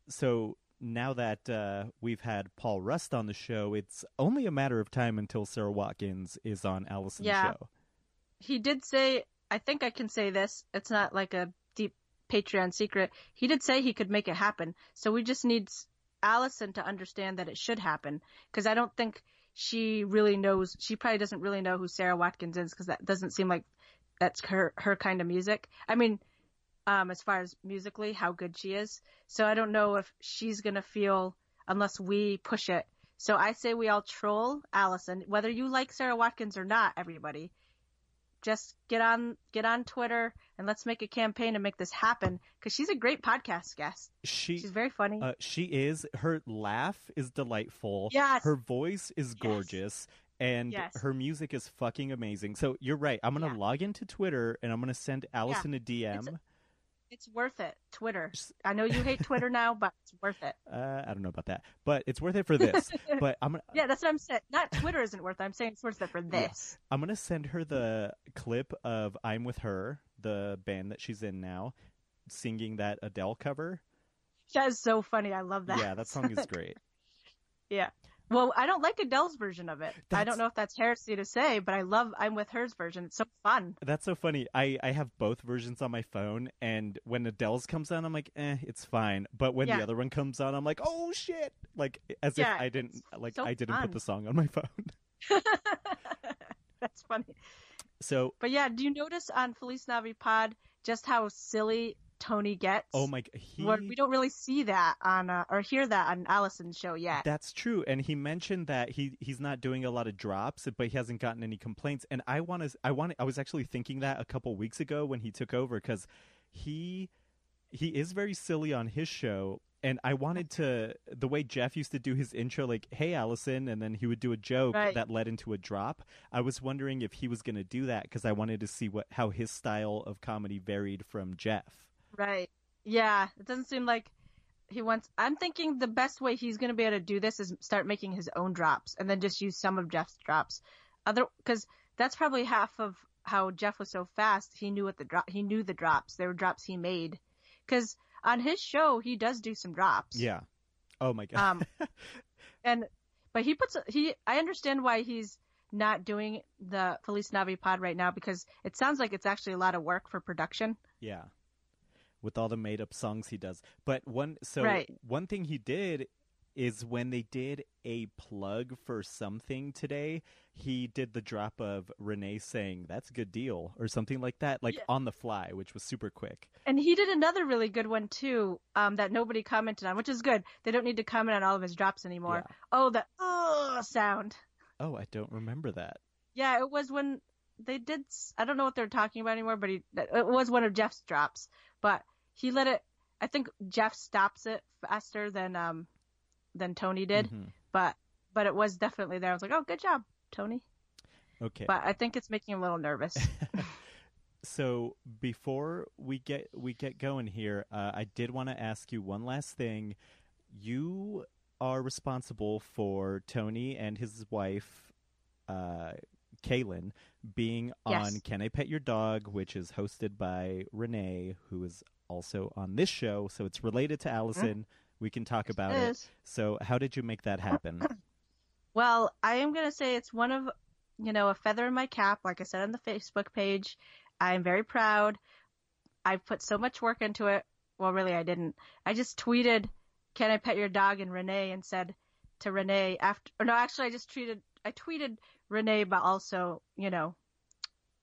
so now that uh, we've had Paul Rust on the show, it's only a matter of time until Sara Watkins is on Allison's Yeah. show. he did say, I think I can say this. It's not like a deep Patreon secret. He did say he could make it happen. So we just need Allison to understand that it should happen. Because I don't think she really knows. She probably doesn't really know who Sarah Watkins is because that doesn't seem like that's her her kind of music. I mean, um, as far as musically, how good she is. So I don't know if she's gonna feel unless we push it. So I say we all troll Allison, whether you like Sara Watkins or not. Everybody, just get on get on Twitter and let's make a campaign to make this happen because she's a great podcast guest. She She's very funny. uh, she is her laugh is delightful. Yes. Her voice is gorgeous. Yes And Yes. her music is fucking amazing. So you're right. I'm gonna Yeah. log into Twitter and I'm gonna send Allison a DM. It's worth it. Twitter. I know you hate Twitter now, but it's worth it. Uh, I don't know about that, but it's worth it for this. but I'm gonna Yeah, that's what I'm saying. Not Twitter isn't worth it. I'm saying it's worth it for this. I'm gonna send her the clip of "I'm with Her," the band that she's in now, singing that Adele cover. That is so funny. I love that. Yeah, that song is great. yeah. Well, I don't like Adele's version of it. I don't know if that's heresy to say, but I love I'm with her's version. It's so fun. That's so funny. I I have both versions on my phone, and when Adele's comes on, I'm like, eh, it's fine. But when Yeah. the other one comes on, I'm like, oh shit! Like as Yeah, if I didn't like so I didn't fun. put the song on my phone. that's funny. So But yeah, do you notice on Feliz Navi Pod just how silly Tony gets? oh my, he we don't really see that on uh, or hear that on Allison's show yet. That's true, and he mentioned that he he's not doing a lot of drops, but he hasn't gotten any complaints. And I want to, I want, I was actually thinking that a couple weeks ago when he took over because he he is very silly on his show. And I wanted to the way Jeff used to do his intro, like "Hey Allison," and then he would do a joke Right. that led into a drop. I was wondering if he was going to do that because I wanted to see what how his style of comedy varied from Jeff. Right. Yeah. It doesn't seem like he wants. I'm thinking the best way he's going to be able to do this is start making his own drops and then just use some of Jeff's drops. Other because that's probably half of how Jeff was so fast. He knew what the drop. He knew the drops. There were drops he made. Because on his show he does do some drops. Yeah. Oh my god. Um. and but he puts he. I understand why he's not doing the Feliz Navi Pod right now because it sounds like it's actually a lot of work for production. Yeah. With all the made up songs he does. But one so Right. one thing he did is when they did a plug for something today, he did the drop of Renee saying, That's a good deal or something like that, like Yeah. on the fly, which was super quick. And he did another really good one too, um, that nobody commented on, which is good. They don't need to comment on all of his drops anymore. Yeah. Oh, the oh sound. Oh, I don't remember that. Yeah, it was when they did. s- I don't know what they're talking about anymore, but he, it was one of Jeff's drops. But he let it. I think Jeff stops it faster than um than Tony did. Mhm. But but it was definitely there. I was like, oh, good job, Tony. Okay. But I think it's making him a little nervous. so before we get we get going here, uh, I did want to ask you one last thing. You are responsible for Tony and his wife, uh, Kaylin, being Yes. on Can I Pet Your Dog, which is hosted by Renee, who is also on this show. So it's related to Allison. We can talk about It is. So how did you make that happen? Well, I am going to say it's one of, you know, a feather in my cap. Like I said on the Facebook page, I'm very proud. I put so much work into it. Well, really, I didn't. I just tweeted, "Can I pet your dog?" and Renee, and said to Renee after. Or no, actually, I just tweeted. I tweeted Renee, but also, you know,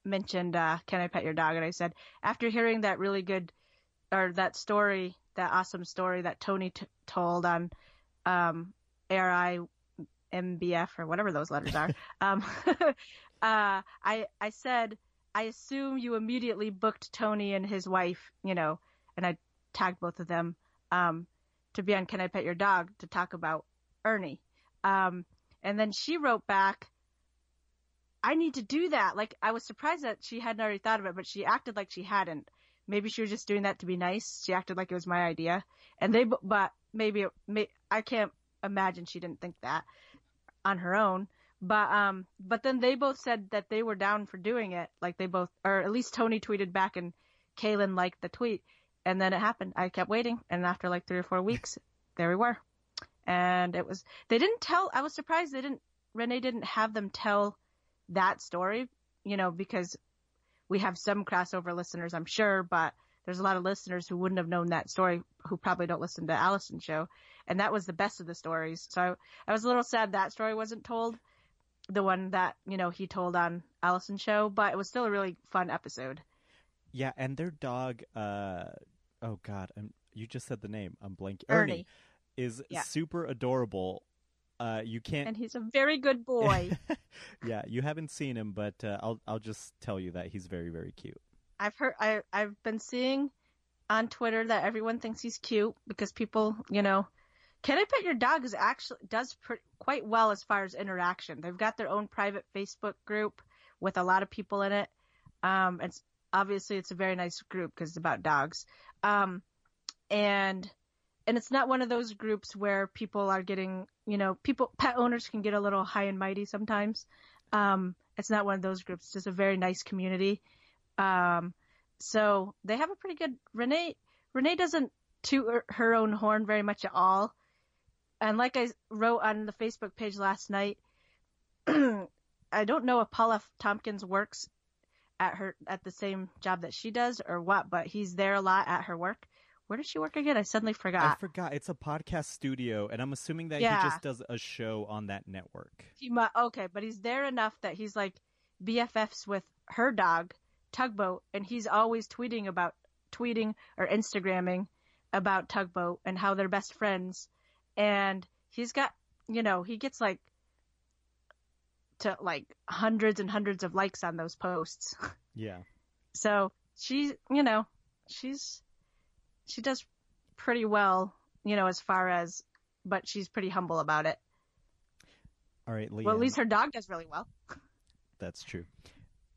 mentioned uh, "Can I Pet Your Dog?" and I said after hearing that really good or that story, that awesome story that Tony t- told on um, ARI MBF or whatever those letters are. um, uh, I I said I assume you immediately booked Tony and his wife, you know, and I tagged both of them um, to be on Can I Pet Your Dog to talk about Ernie. Um, and then she wrote back, I need to do that. Like I was surprised that she hadn't already thought of it, but she acted like she hadn't. Maybe she was just doing that to be nice. She acted like it was my idea, and they, but maybe may, I can't imagine she didn't think that on her own. But um, but then they both said that they were down for doing it. Like they both, or at least Tony tweeted back, and Kaylin liked the tweet, and then it happened. I kept waiting, and after like three or four weeks, there we were. And it was they didn't tell. I was surprised they didn't. Renee didn't have them tell that story, you know, because we have some crossover listeners, I'm sure, but there's a lot of listeners who wouldn't have known that story who probably don't listen to Allison's show. And that was the best of the stories. So I, I was a little sad that story wasn't told, the one that, you know, he told on Allison's show, but it was still a really fun episode. Yeah, and their dog, uh, oh God, I'm, you just said the name. I'm blank. Ernie. Ernie is Yeah. super adorable. Uh, you can't And he's a very good boy. yeah, you haven't seen him, but uh, I'll I'll just tell you that he's very very cute. I've heard I I've been seeing on Twitter that everyone thinks he's cute because people, you know, Can I Pet Your Dog is actually does pre- quite well as far as interaction. They've got their own private Facebook group with a lot of people in it. Um, it's obviously it's a very nice group because it's about dogs. Um, and and it's not one of those groups where people are getting, you know, people pet owners can get a little high and mighty sometimes. Um, it's not one of those groups. Just a very nice community. Um, so they have a pretty good Renee. Renee doesn't toot her, her own horn very much at all. And like I wrote on the Facebook page last night, I don't know if Paul F. Tompkins works at her at the same job that she does or what, but he's there a lot at her work. Where does she work again? I suddenly forgot. I forgot. it's a podcast studio, and I'm assuming that Yeah. he just does a show on that network. He mu- okay, but he's there enough that he's like BFFs with her dog, Tugboat, and he's always tweeting about tweeting or Instagramming about Tugboat and how they're best friends. And he's got, you know, he gets like to like hundreds and hundreds of likes on those posts. Yeah. So she's, you know, she's she does pretty well, you know, as far as, but she's pretty humble about it. All right, Leanne. Well, at least her dog does really well. That's true.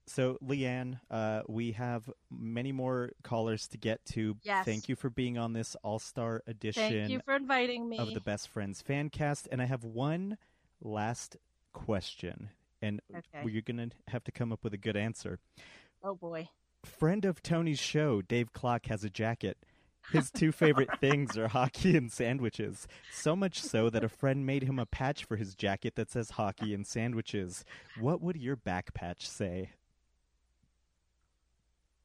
So, Leanne, uh, we have many more callers to get to. Yes. Thank you for being on this All Star edition Thank you for inviting me. of the Best Friends fan cast. And I have one last question. And Okay. you're going to have to come up with a good answer. Oh boy. Friend of Tony's show, Dave Clock, has a jacket. His two favorite things are hockey and sandwiches. So much so that a friend made him a patch for his jacket that says hockey and sandwiches. What would your back patch say?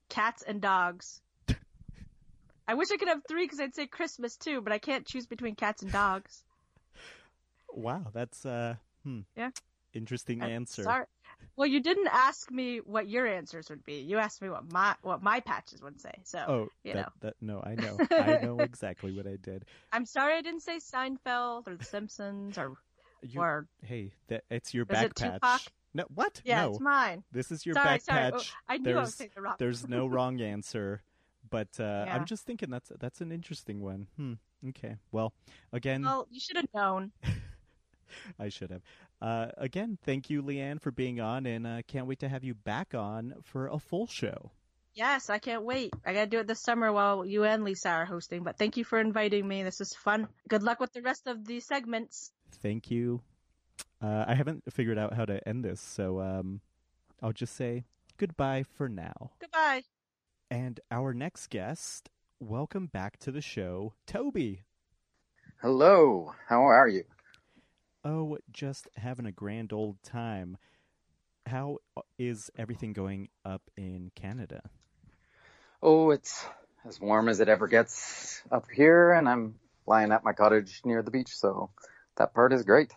Cats and dogs. I wish I could have three because I'd say Christmas too, but I can't choose between cats and dogs. Wow, that's uh hmm. Yeah. Interesting Uh, answer. Sorry. Well, you didn't ask me what your answers would be. You asked me what my what my patches would say. So Oh, you that, know. that no, I know. I know exactly what I did. I'm sorry I didn't say Seinfeld or The Simpsons or You, or hey, that it's your back it patch. Tupac? No, what? yeah, no. it's mine. This is your sorry, back sorry. Oh, patch. I knew I was there's saying the wrong. there's no wrong answer, but uh, Yeah. I'm just thinking that's that's an interesting one. Hmm. Okay. Well, again, Well, you should have known. I should have. Uh, again, thank you, Leanne, for being on, and uh, can't wait to have you back on for a full show. Yes, I can't wait. I gotta do it this summer while you and Lisa are hosting. But thank you for inviting me. This is fun. Good luck with the rest of the segments. Thank you. Uh, I haven't figured out how to end this, so um, I'll just say goodbye for now. Goodbye. And our next guest, welcome back to the show, Toby. Hello, how are you? Oh, just having a grand old time. How is everything going up in Canada? Oh, it's as warm as it ever gets up here, and I'm lying at my cottage near the beach, so that part is great.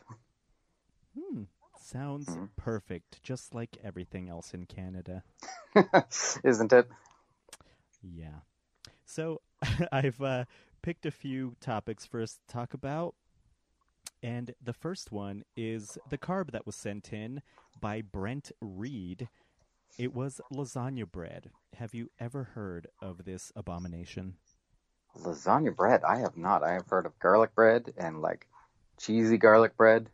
Hmm. Sounds Mhm. perfect, just like everything else in Canada. Isn't it? Yeah. So I've uh, picked a few topics for us to talk about. And the first one is the carb that was sent in by Brent Reed. It was lasagna bread. Have you ever heard of this abomination? Lasagna bread. I have not. I have heard of garlic bread and like cheesy garlic bread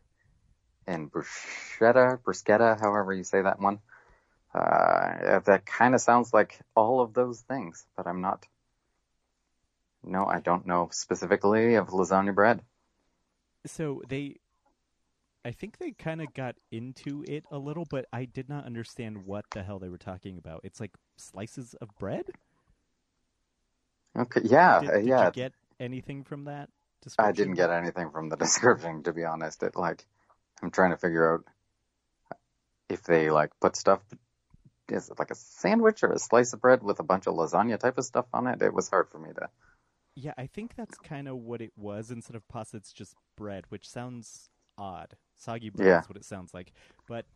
and bruschetta, bruschetta, however you say that one. Uh, that kind of sounds like all of those things, but I'm not. No, I don't know specifically of lasagna bread. So they, I think they kind of got into it a little, but I did not understand what the hell they were talking about. It's like slices of bread. Okay, yeah, Did, did yeah. you get anything from that? I didn't get anything from the description, to be honest. It like, I'm trying to figure out if they like put stuff. Is it like a sandwich or a slice of bread with a bunch of lasagna type of stuff on it? It was hard for me to. Yeah, I think that's kind of what it was. Instead of pasta, it's just bread, which sounds odd. Soggy bread Yeah. is what it sounds like. But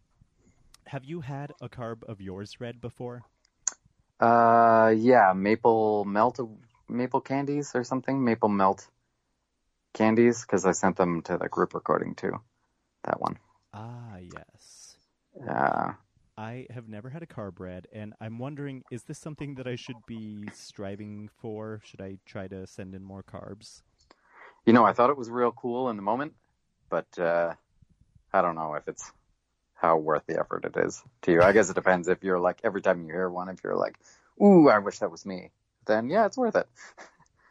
have you had a carb of yours read before? Uh, yeah, maple melt, maple candies or something. Maple melt candies because I sent them to the group recording too. That one. Ah, yes. Uh, I have never had a carb read, and I'm wondering, is this something that I should be striving for? Should I try to send in more carbs? you know, I thought it was real cool in the moment, but uh, I don't know if it's how worth the effort it is to you. I guess it depends if you're like every time you hear one, if you're like, "Ooh, I wish that was me," then yeah, it's worth it.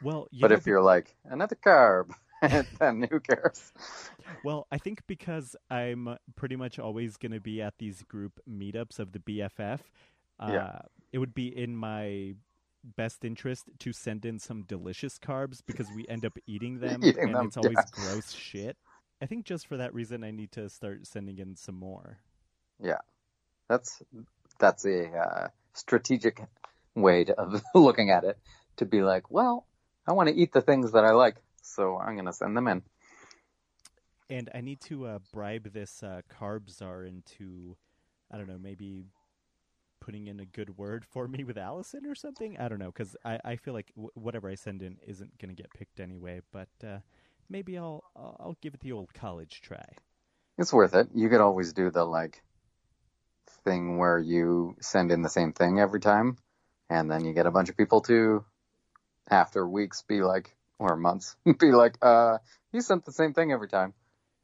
Well, you but know, if you're like another carb, then who cares? Well, I think because I'm pretty much always going to be at these group meetups of the BFF, uh, Yeah. it would be in my best interest to send in some delicious carbs because we end up eating them Eating and them, it's always yeah. gross shit. I think just for that reason, I need to start sending in some more. Yeah, that's that's a uh, strategic way to, of looking at it. To be like, well, I want to eat the things that I like, so I'm gonna send them in. And I need to uh, bribe this uh, carb czar into, I don't know, maybe putting in a good word for me with Allison or something. I don't know, because I, I feel like w- whatever I send in isn't going to get picked anyway. But uh, maybe I'll, I'll I'll give it the old college try. It's worth it. You could always do the like thing where you send in the same thing every time, and then you get a bunch of people to, after weeks, be like, or months, be like, uh, you sent the same thing every time,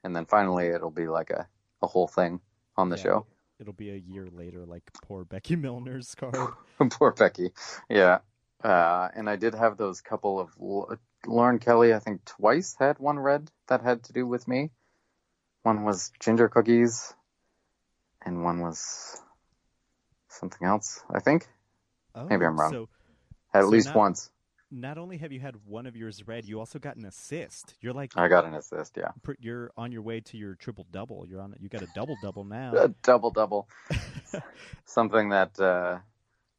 and then finally it'll be like a a whole thing on the Yeah, show. It'll be a year later, like poor Becky Milner's carb. Poor Becky. Yeah. Uh, and I did have those couple of L- Lauren Kelly. I think twice had one read that had to do with me. One was ginger cookies, and one was something else. I think Oh, Maybe I'm wrong. So at So least once not only have you had one of yours read, you also got an assist. You're like I got an assist. Yeah, you're on your way to your triple double. You're on. You got a double double now. a double double. something that uh,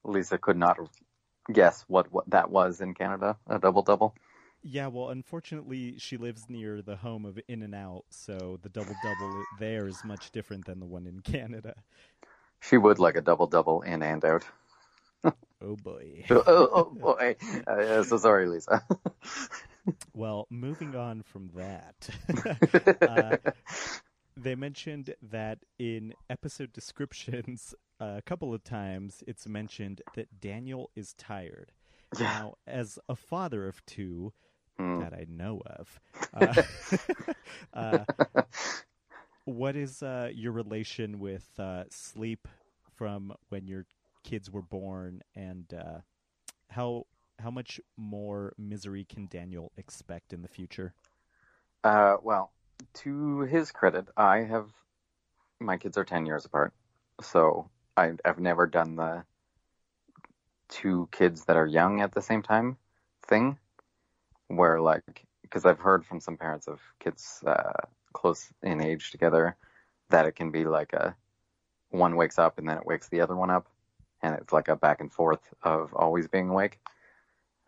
Lisa could not guess what what that was in Canada. A double double. Yeah, well, unfortunately, she lives near the home of In and Out, so the double double there is much different than the one in Canada. She would like a double double in and out. Oh boy. oh, oh boy. Uh, so sorry, Lisa. Well, moving on from that, uh, they mentioned that in episode descriptions a couple of times it's mentioned that Daniel is tired. Yeah. Now, as a father of two Hmm. that I know of, uh, uh, what is uh, your relation with uh, sleep from when your kids were born, and uh, how how much more misery can Daniel expect in the future? Uh, well, to his credit, I have my kids are ten years apart, so I, I've never done the two kids that are young at the same time thing, where like because I've heard from some parents of kids uh, close in age together that it can be like a one wakes up and then it wakes the other one up, and it's like a back and forth of always being awake.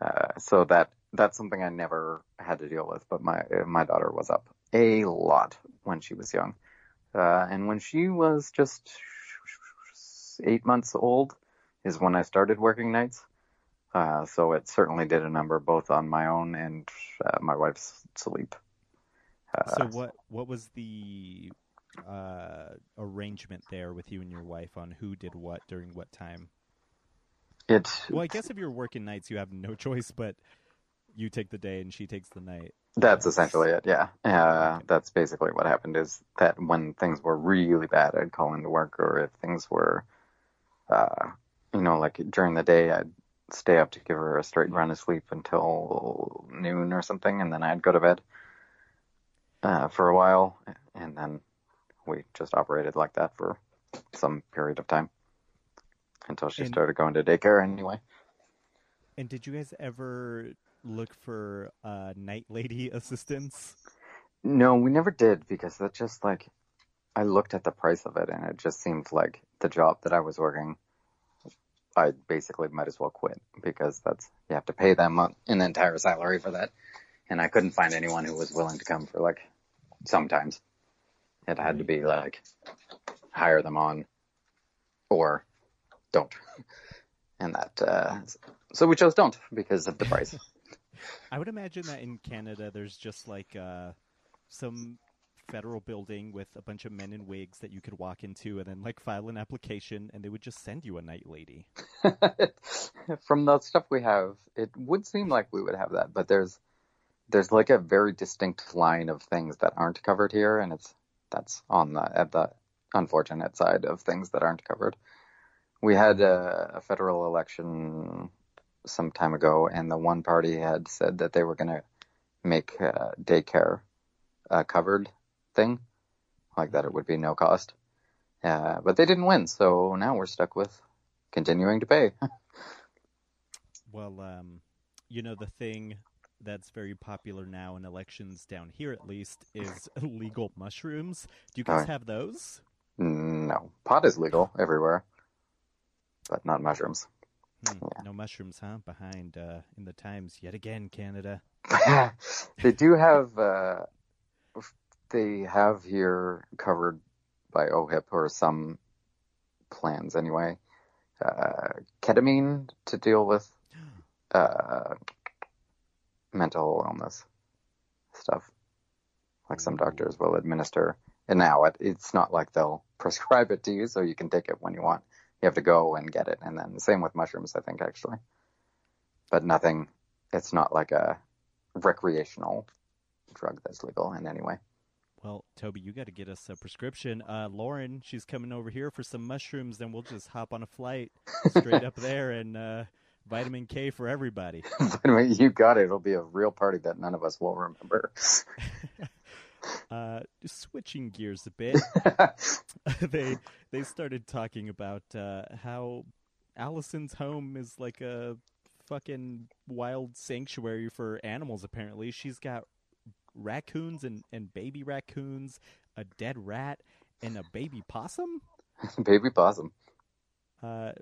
Uh, so that that's something I never had to deal with, but my my daughter was up a lot when she was young, Uh, and when she was just eight months old is when I started working nights. Uh, so it certainly did a number both on my own and uh, my wife's sleep. Uh, So what what was the uh, arrangement there with you and your wife on who did what during what time? it Well, I guess if you're working nights, you have no choice, but you take the day and she takes the night. That's essentially it, yeah. Uh, that's basically what happened is that when things were really bad, I'd call into work, or if things were, uh, you know, like during the day, I'd stay up to give her a straight run of sleep until noon or something, and then I'd go to bed uh, for a while, and then we just operated like that for some period of time until she And- started going to daycare anyway. And did you guys ever look for uh, night lady assistance? No, we never did because that just like I looked at the price of it and it just seemed like the job that I was working. I basically might as well quit because that's you have to pay them an entire salary for that, and I couldn't find anyone who was willing to come for like sometimes. It had to be like hire them on or don't, and that uh, so we chose don't because of the price. I would imagine that in Canada, there's just like uh, some federal building with a bunch of men in wigs that you could walk into and then like file an application, and they would just send you a night lady. From the stuff we have, it would seem like we would have that, but there's there's like a very distinct line of things that aren't covered here, and it's that's on the at the unfortunate side of things that aren't covered. We had a, a federal election some time ago, and the one party had said that they were going to make uh, daycare a covered thing, like that it would be no cost. Uh, but they didn't win, so now we're stuck with continuing to pay. Well, um, you know, the thing that's very popular now in elections down here, at least, is legal mushrooms. Do you guys have those? No, pot is legal everywhere, but not mushrooms. Hmm, No mushrooms, huh? Behind uh, in the times yet again, Canada. they do have, uh, they have here covered by OHIP or some plans anyway, uh, ketamine to deal with uh, mental illness stuff. Like some doctors will administer. And now it, it's not like they'll prescribe it to you so you can take it when you want. You have to go and get it. And then the same with mushrooms, I think, actually. But nothing, it's not like a recreational drug that's legal in any way. Well, Toby, you got to get us a prescription. Uh, Lauren, she's coming over here for some mushrooms, then we'll just hop on a flight straight up there and uh, vitamin K for everybody. You got it. It'll be a real party that none of us will remember. Uh, just switching gears a bit, they they started talking about uh, how Allison's home is like a fucking wild sanctuary for animals. Apparently, she's got raccoons and, and baby raccoons, a dead rat, and a baby possum. Baby possum. Uh,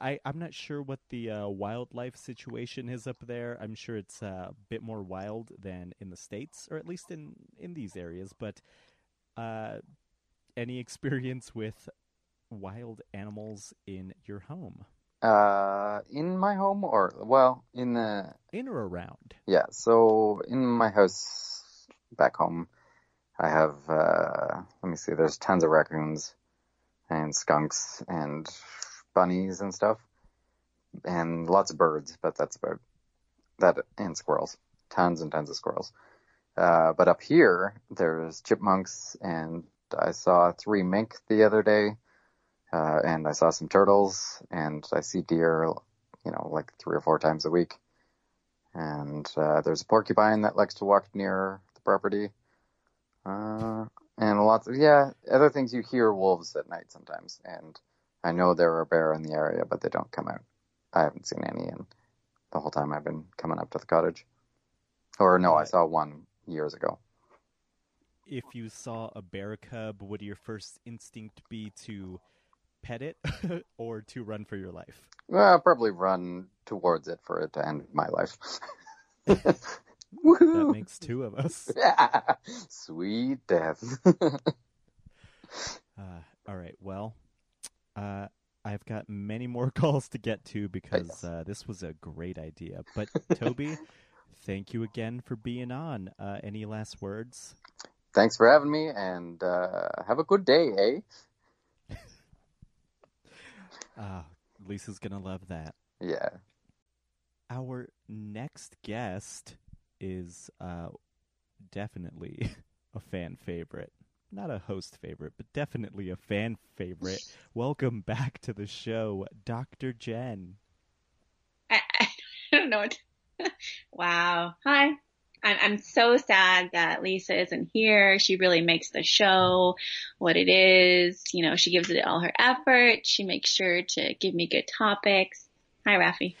I I'm not sure what the uh, wildlife situation is up there. I'm sure it's uh, a bit more wild than in the states, or at least in in these areas. But uh, any experience with wild animals in your home, Uh, in my home or, well, in the, in or around? yeah, so in my house back home, I have, uh, let me see, there's tons of raccoons and skunks and bunnies and stuff and lots of birds, but that's about that and squirrels, tons and tons of squirrels. Uh, but up here, there's chipmunks and I saw three mink the other day. Uh, and I saw some turtles and I see deer, you know, like three or four times a week. And, uh, there's a porcupine that likes to walk near the property. Uh, and lots of, yeah, other things you hear wolves at night sometimes. And I know there are bear in the area, but they don't come out. I haven't seen any in the whole time I've been coming up to the cottage. Or no, I saw one years ago. If you saw a bear cub, would your first instinct be to pet it or to run for your life? Well, I'll probably run towards it for it to end my life. That makes two of us. Yeah, sweet death. Uh, all right. Well, uh, I've got many more calls to get to because uh, this was a great idea. But Toby, thank you again for being on. Uh, any last words? Thanks for having me, and uh, have a good day, eh? Uh, Lisa's gonna love that. Yeah. Our next guest is uh, definitely a fan favorite. Not a host favorite, but definitely a fan favorite. Welcome back to the show, Dr. Jen. I, I don't know what. wow. Hi. I'm, I'm so sad that Lisa isn't here. She really makes the show what it is. You know, she gives it all her effort. She makes sure to give me good topics. Hi, Rafi.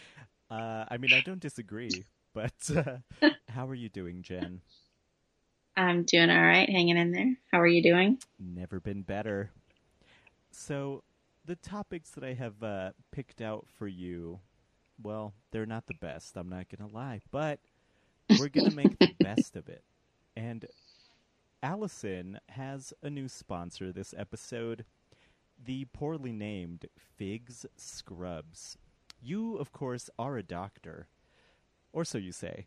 Uh, I mean, I don't disagree, but uh, how are you doing, Jen? I'm doing all right, hanging in there. How are you doing? Never been better. So, the topics that I have uh, picked out for you, well, they're not the best, I'm not going to lie, but we're going to make the best of it. And Allison has a new sponsor this episode the poorly named Figs Scrubs. You, of course, are a doctor, or so you say.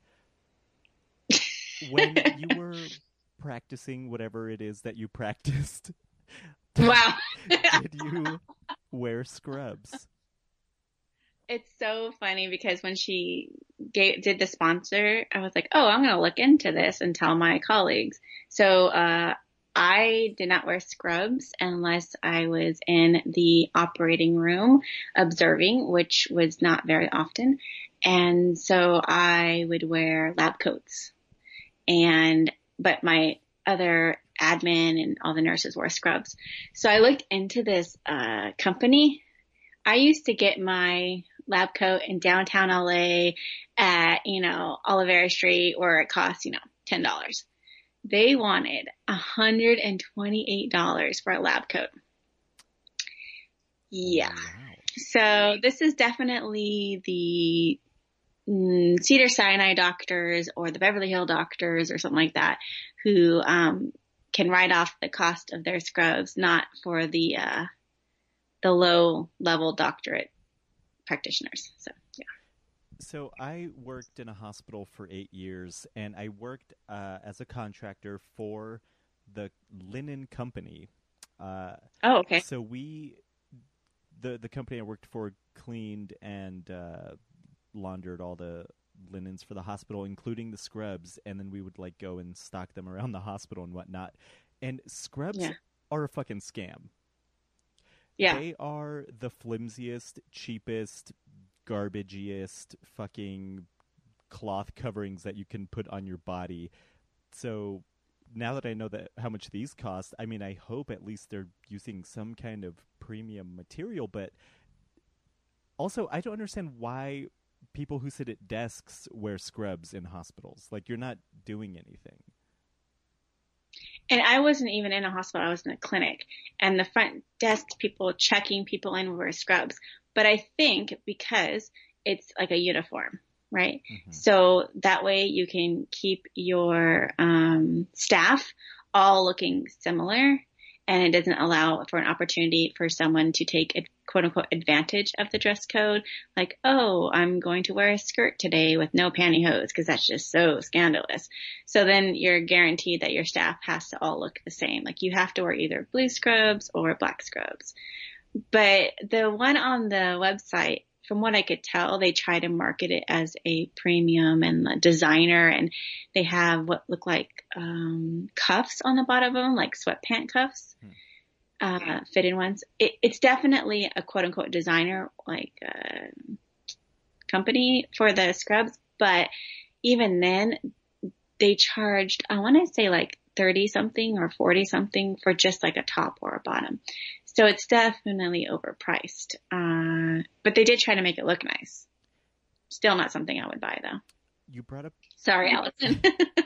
When you were practicing whatever it is that you practiced, Wow. did you wear scrubs? It's so funny because when she gave, did the sponsor, I was like, oh, I'm going to look into this and tell my colleagues. So, uh, I did not wear scrubs unless I was in the operating room observing, which was not very often. And so I would wear lab coats and, but my other admin and all the nurses wore scrubs. So I looked into this, uh, company. I used to get my lab coat in downtown LA at, you know, Olivera Street where it costs, you know, $10. They wanted $128 for a lab coat. Yeah. Wow. So this is definitely the Cedar Sinai doctors or the Beverly Hill doctors or something like that who um, can write off the cost of their scrubs, not for the uh, the low level doctorate practitioners. So yeah. So I worked in a hospital for eight years, and I worked uh, as a contractor for the linen company. Uh, Oh, okay. So we, the the company I worked for, cleaned and uh, laundered all the linens for the hospital, including the scrubs, and then we would like go and stock them around the hospital and whatnot. And scrubs Yeah. are a fucking scam. Yeah. They are the flimsiest, cheapest, garbagiest fucking cloth coverings that you can put on your body. So now that I know that how much these cost, I mean, I hope at least they're using some kind of premium material. But also, I don't understand why people who sit at desks wear scrubs in hospitals. Like you're not doing anything. And I wasn't even in a hospital. I was in a clinic and the front desk people checking people in were scrubs. But I think because it's like a uniform, right? Mhm. So that way you can keep your um, staff all looking similar and it doesn't allow for an opportunity for someone to take quote unquote advantage of the dress code. Like, oh, I'm going to wear a skirt today with no pantyhose because that's just so scandalous. So then you're guaranteed that your staff has to all look the same. Like you have to wear either blue scrubs or black scrubs. But the one on the website, from what I could tell, they try to market it as a premium and a designer and they have what look like um, cuffs on the bottom of them, like sweatpant cuffs, uh, fit in ones. It, it's definitely a quote unquote designer like uh, company for the scrubs, but even then, they charged I want to say like thirty something or forty something for just like a top or a bottom. So it's definitely overpriced. Uh, but they did try to make it look nice. Still not something I would buy though. You brought up Sorry, Allison.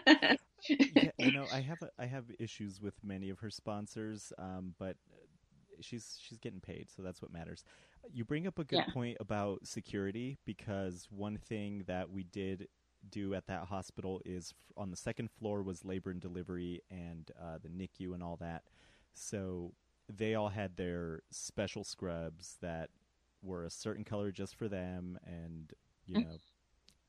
yeah, you know, I have a, I have issues with many of her sponsors, um, but she's she's getting paid, so that's what matters. You bring up a good Yeah. point about security because one thing that we did do at that hospital is f- on the second floor was labor and delivery and uh, the NICU and all that. So they all had their special scrubs that were a certain color just for them, and you Mm. know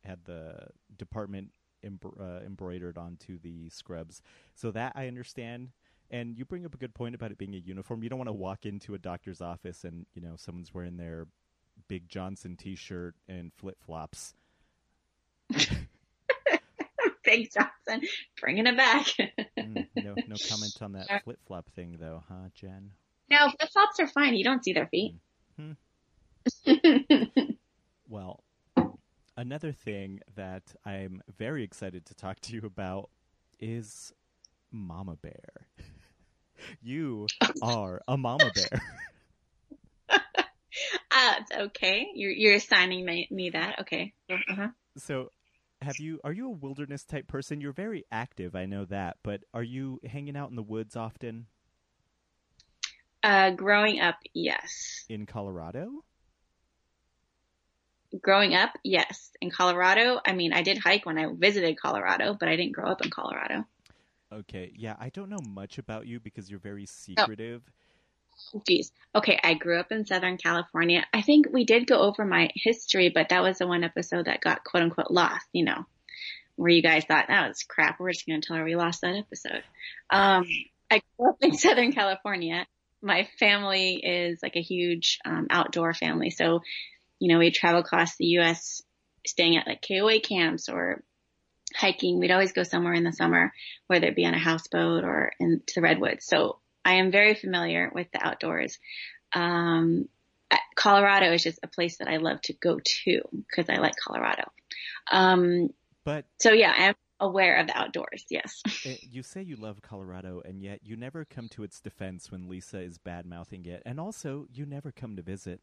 had the department embr- uh, embroidered onto the scrubs. So that I understand. And you bring up a good point about it being a uniform. You don't want to walk into a doctor's office and you know someone's wearing their Big Johnson T-shirt and flip flops. Big Johnson, bringing it back. Mm, no, no comment on that flip flop thing, though, huh, Jen? no, flip flops are fine. You don't see their feet. Hmm. Well, another thing that I'm very excited to talk to you about is Mama Bear. you are a Mama Bear. uh, okay. You're you're assigning me, me that. Okay. Uh-huh. so, have you? Are you a wilderness type person? You're very active, I know that, but are you hanging out in the woods often Uh, growing up, yes. in Colorado? Growing up, yes. In Colorado, I mean, I did hike when I visited Colorado, but I didn't grow up in Colorado. Okay, yeah, I don't know much about you because you're very secretive. Geez. Okay, I grew up in Southern California. I think we did go over my history, but that was the one episode that got quote unquote lost, you know, where you guys thought that was crap. We're just going to tell her we lost that episode. Um, I grew up in Southern California. My family is like a huge um, outdoor family. So, you know, we'd travel across the U.S. staying at like KOA camps or hiking. We'd always go somewhere in the summer, whether it be on a houseboat or into the redwoods. So I am very familiar with the outdoors. Um, Colorado is just a place that I love to go to because I like Colorado. Um, But so yeah, I am aware of the outdoors. Yes. Uh, you say you love Colorado, and yet you never come to its defense when Lisa is bad mouthing it, and also you never come to visit.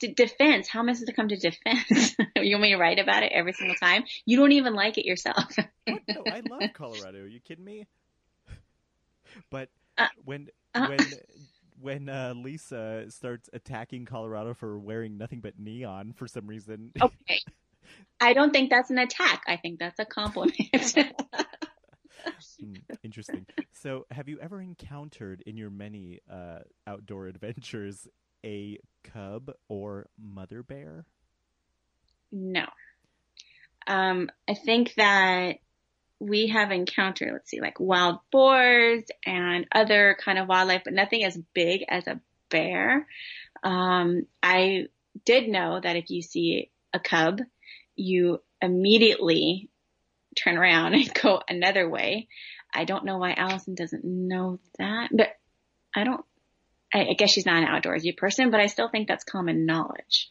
D- defense. How am I supposed to come to defense? you want me to write about it every single time? You don't even like it yourself. What? No, I love Colorado. Are you kidding me? But Uh, when uh. when when uh, Lisa starts attacking Colorado for wearing nothing but neon for some reason, okay. I don't think that's an attack. I think that's a compliment. Hmm, interesting. So, have you ever encountered in your many uh, outdoor adventures a cub or mother bear? No. Um, I think that we have encountered, let's see, like wild boars and other kind of wildlife, but nothing as big as a bear. Um, I did know that if you see a cub, you immediately turn around and go another way. I don't know why Allison doesn't know that, but I don't, I, I guess she's not an outdoorsy person, but I still think that's common knowledge.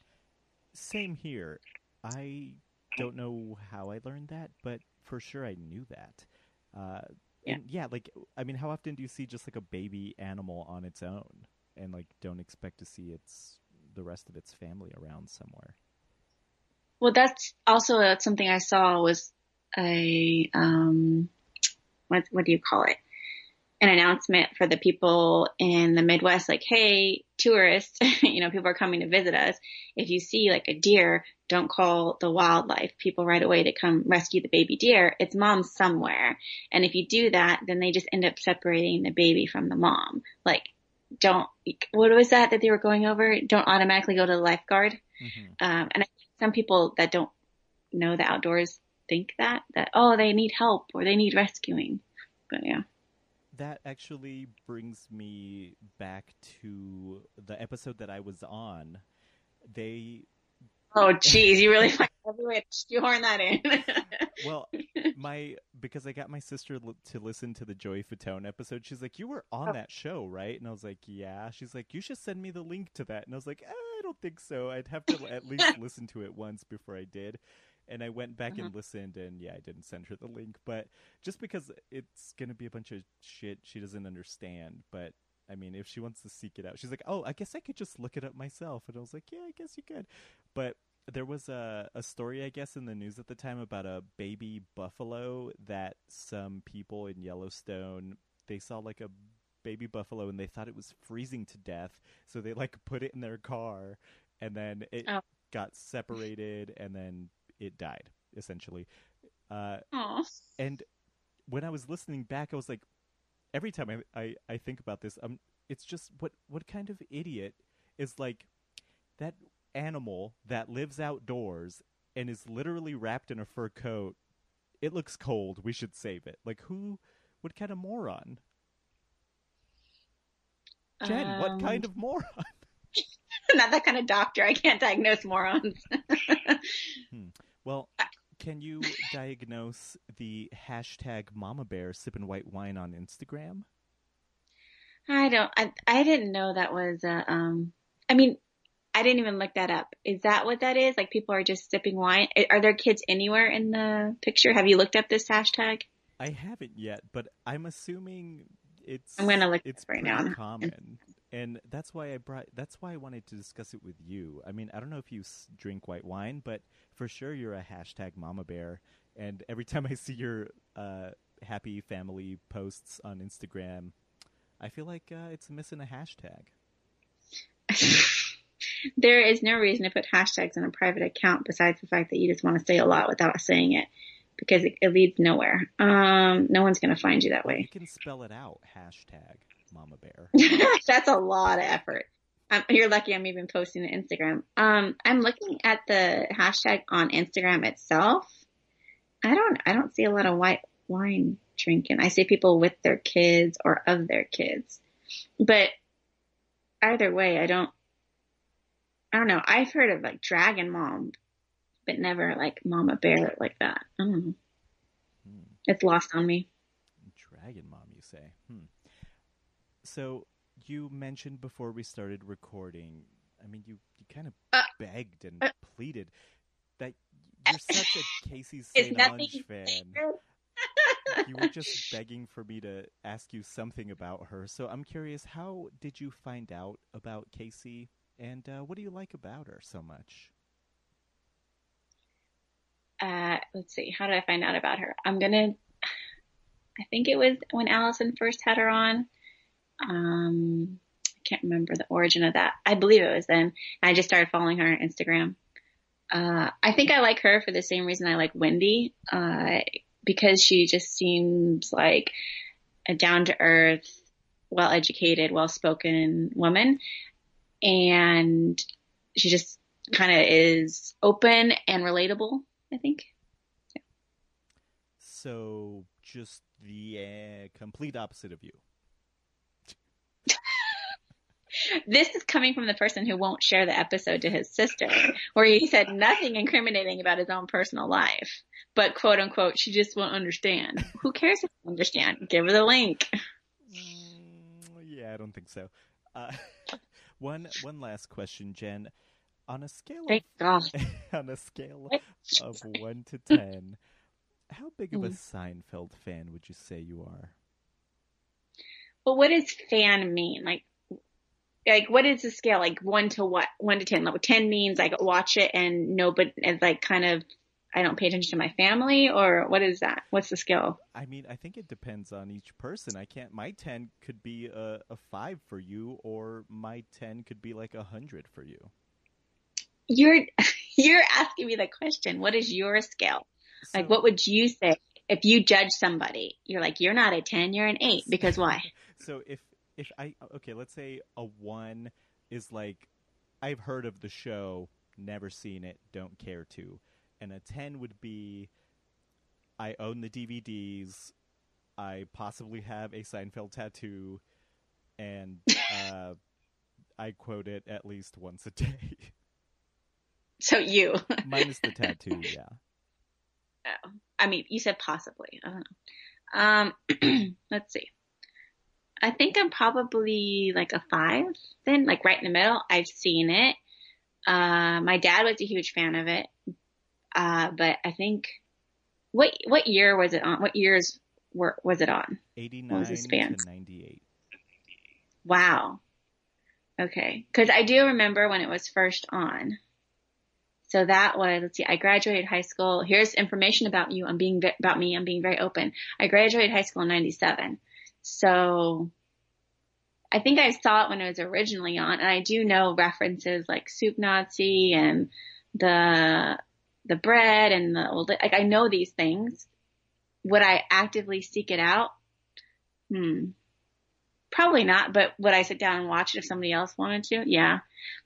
Same here. I don't know how I learned that, but for sure I knew that. Uh, Yeah. and yeah, like I mean, how often do you see just like a baby animal on its own, and like don't expect to see its the rest of its family around somewhere? Well, that's also uh, something I saw was a um, what what do you call it? An announcement for the people in the Midwest, like, hey, tourists, you know, people are coming to visit us. If you see like a deer, don't call the wildlife people right away to come rescue the baby deer. Its mom somewhere. And if you do that, then they just end up separating the baby from the mom. Like, don't, what was that that they were going over? Don't automatically go to the lifeguard. hmm Um, and I think some people that don't know the outdoors think that, that, oh, they need help or they need rescuing. But yeah. That actually brings me back to the episode that I was on. They Oh, geez, you really find every way to shoehorn that in. well, my because I got my sister l- to listen to the Joey Fatone episode. She's like, "You were on Oh. that show, right?" And I was like, "Yeah." She's like, "You should send me the link to that." And I was like, eh, "I don't think so. I'd have to at least listen to it once before I did." And I went back and mm-hmm. listened, and yeah, I didn't send her the link, but just because it's gonna be a bunch of shit she doesn't understand. But I mean, if she wants to seek it out, she's like, "Oh, I guess I could just look it up myself." And I was like, "Yeah, I guess you could." But there was a, a story, I guess, in the news at the time about a baby buffalo that some people in Yellowstone they saw like a baby buffalo and they thought it was freezing to death, so they like put it in their car, and then it Oh. got separated, and then it died essentially. Uh, and when I was listening back, I was like, every time I, I, I think about this, um, it's just what what kind of idiot is like that animal that lives outdoors and is literally wrapped in a fur coat. It looks cold. We should save it. Like who? What kind of moron? Jen, what Um, kind of moron? Not that kind of doctor. I can't diagnose morons. Well, can you diagnose the hashtag Mama Bear sipping white wine on Instagram? I don't. I I didn't know that was. Uh, um. I mean, I didn't even look that up. Is that what that is? Like people are just sipping wine? Are there kids anywhere in the picture? Have you looked up this hashtag? I haven't yet, but I'm assuming it's. I'm gonna look It's right now. common, and that's why I brought. That's why I wanted to discuss it with you. I mean, I don't know if you s- drink white wine, but for sure you're a hashtag Mama Bear. And every time I see your uh, happy family posts on Instagram, I feel like uh, it's missing a hashtag. there is no reason to put hashtags in a private account besides the fact that you just want to say a lot without saying it because it, it leads nowhere. Um, no one's going to find you that way. You can spell it out. Hashtag Mama Bear. That's a lot of effort. Um, you're lucky I'm even posting to Instagram. Um, I'm looking at the hashtag on Instagram itself. I don't, I don't see a lot of white wine drinking. I see people with their kids or of their kids, but either way, I don't, I don't know. I've heard of like Dragon Mom, but never like Mama Bear like that. I don't know. Hmm. It's lost on me. Dragon Mom, you say? Hmm. So you mentioned before we started recording. I mean, you you kind of Uh, begged and uh, pleaded that you're such a Casey Is St. Ange fan. You were just begging for me to ask you something about her. So I'm curious, how did you find out about Casey, and uh, what do you like about her so much? Uh, let's see, how did I find out about her? I'm gonna, I think it was when Allison first had her on. Um, I can't remember the origin of that. I believe it was then. I just started following her on Instagram. Uh, I think I like her for the same reason I like Wendy, uh, because she just seems like a down to earth, well educated, well spoken woman. And she just kind of is open and relatable, I think. Yeah. So just the uh, complete opposite of you. This is coming from the person who won't share the episode to his sister, where he said nothing incriminating about his own personal life. But quote unquote, she just won't understand. Who cares if you understand? Give her the link. Mm, yeah, I don't think so. Uh, one one last question, Jen. On a scale of on a scale of one to ten, how big of a mm. Seinfeld fan would you say you are? But what does fan mean? Like, like what is the scale? Like one to what? One to ten? Like ten means like watch it and no, but it's like kind of I don't pay attention to my family, or what is that? What's the scale? I mean, I think it depends on each person. I can't. My ten could be a, a five for you, or my ten could be like a hundred for you. You're you're asking me the question. What is your scale? Like, what would you say if you judge somebody? You're like, you're not a 10, you're an 8. Because why? So if if I okay, let's say a one is like I've heard of the show, never seen it, don't care to, and a ten would be I own the DVDs, I possibly have a Seinfeld tattoo, and uh, I quote it at least once a day, So you. minus the tattoo. Yeah. I mean, you said possibly. I don't know. Um, let's see. I think I'm probably like a 5 then, like right in the middle. I've seen it. Uh, my dad was a huge fan of it. Uh, but I think, what, what year was it on? What years were, was it on? Eighty What was the to span? ninety eight. Wow. Okay. Cause I do remember when it was first on. So that was, let's see, I graduated high school. Here's information about you. I'm being, about me. I'm being very open. I graduated high school in 97. So I think I saw it when it was originally on and I do know references like Soup Nazi and the, the bread and the old, like I know these things. Would I actively seek it out? Hmm Probably not, but would I sit down and watch it if somebody else wanted to? Yeah.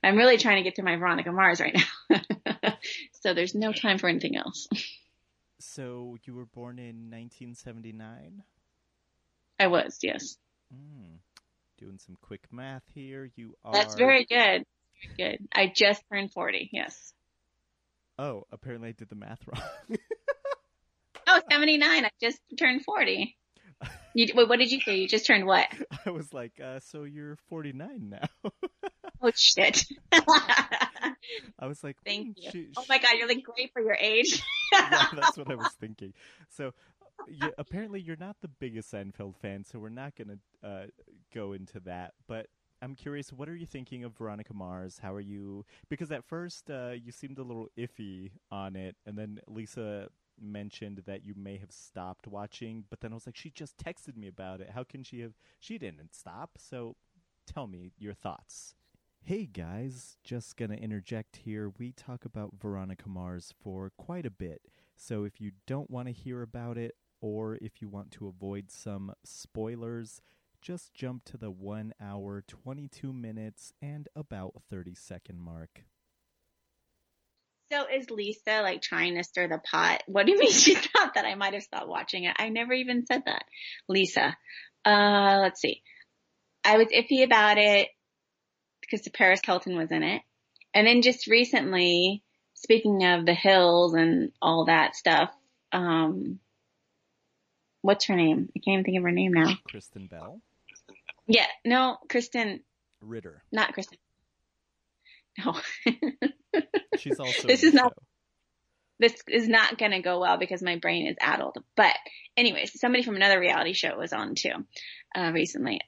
I'm really trying to get to my Veronica Mars right now. so there's no time for anything else. So you were born in 1979? I was, yes. Mm. Doing some quick math here. You are. That's very good. Very good. I just turned 40, yes. Oh, apparently I did the math wrong. oh, 79. I just turned 40. You, wait, what did you say? You just turned what? I was like, uh, so you're 49 now. oh shit. I was like, thank mm, you. She, oh my god, you're like great for your age. yeah, that's what I was thinking. So, yeah, apparently you're not the biggest Seinfeld fan, so we're not gonna uh, go into that. But I'm curious, what are you thinking of Veronica Mars? How are you? Because at first uh, you seemed a little iffy on it, and then Lisa mentioned that you may have stopped watching, but then I was like, she just texted me about it. How can she have? She didn't stop. So tell me your thoughts. Hey guys, just gonna interject here. We talk about Veronica Mars for quite a bit. So if you don't want to hear about it, or if you want to avoid some spoilers, just jump to the 1 hour, 22 minutes, and about 30 second mark. So is Lisa like trying to stir the pot? What do you mean she thought that I might have stopped watching it? I never even said that. Lisa. Uh, let's see. I was iffy about it because the Paris Hilton was in it. And then just recently, speaking of the hills and all that stuff, um, what's her name? I can't even think of her name now. Kristen Bell? Yeah, no, Kristen. Ritter. Not Kristen. No. She's also. this is not. Show. This is not going to go well because my brain is addled. But anyways, somebody from another reality show was on too, uh, recently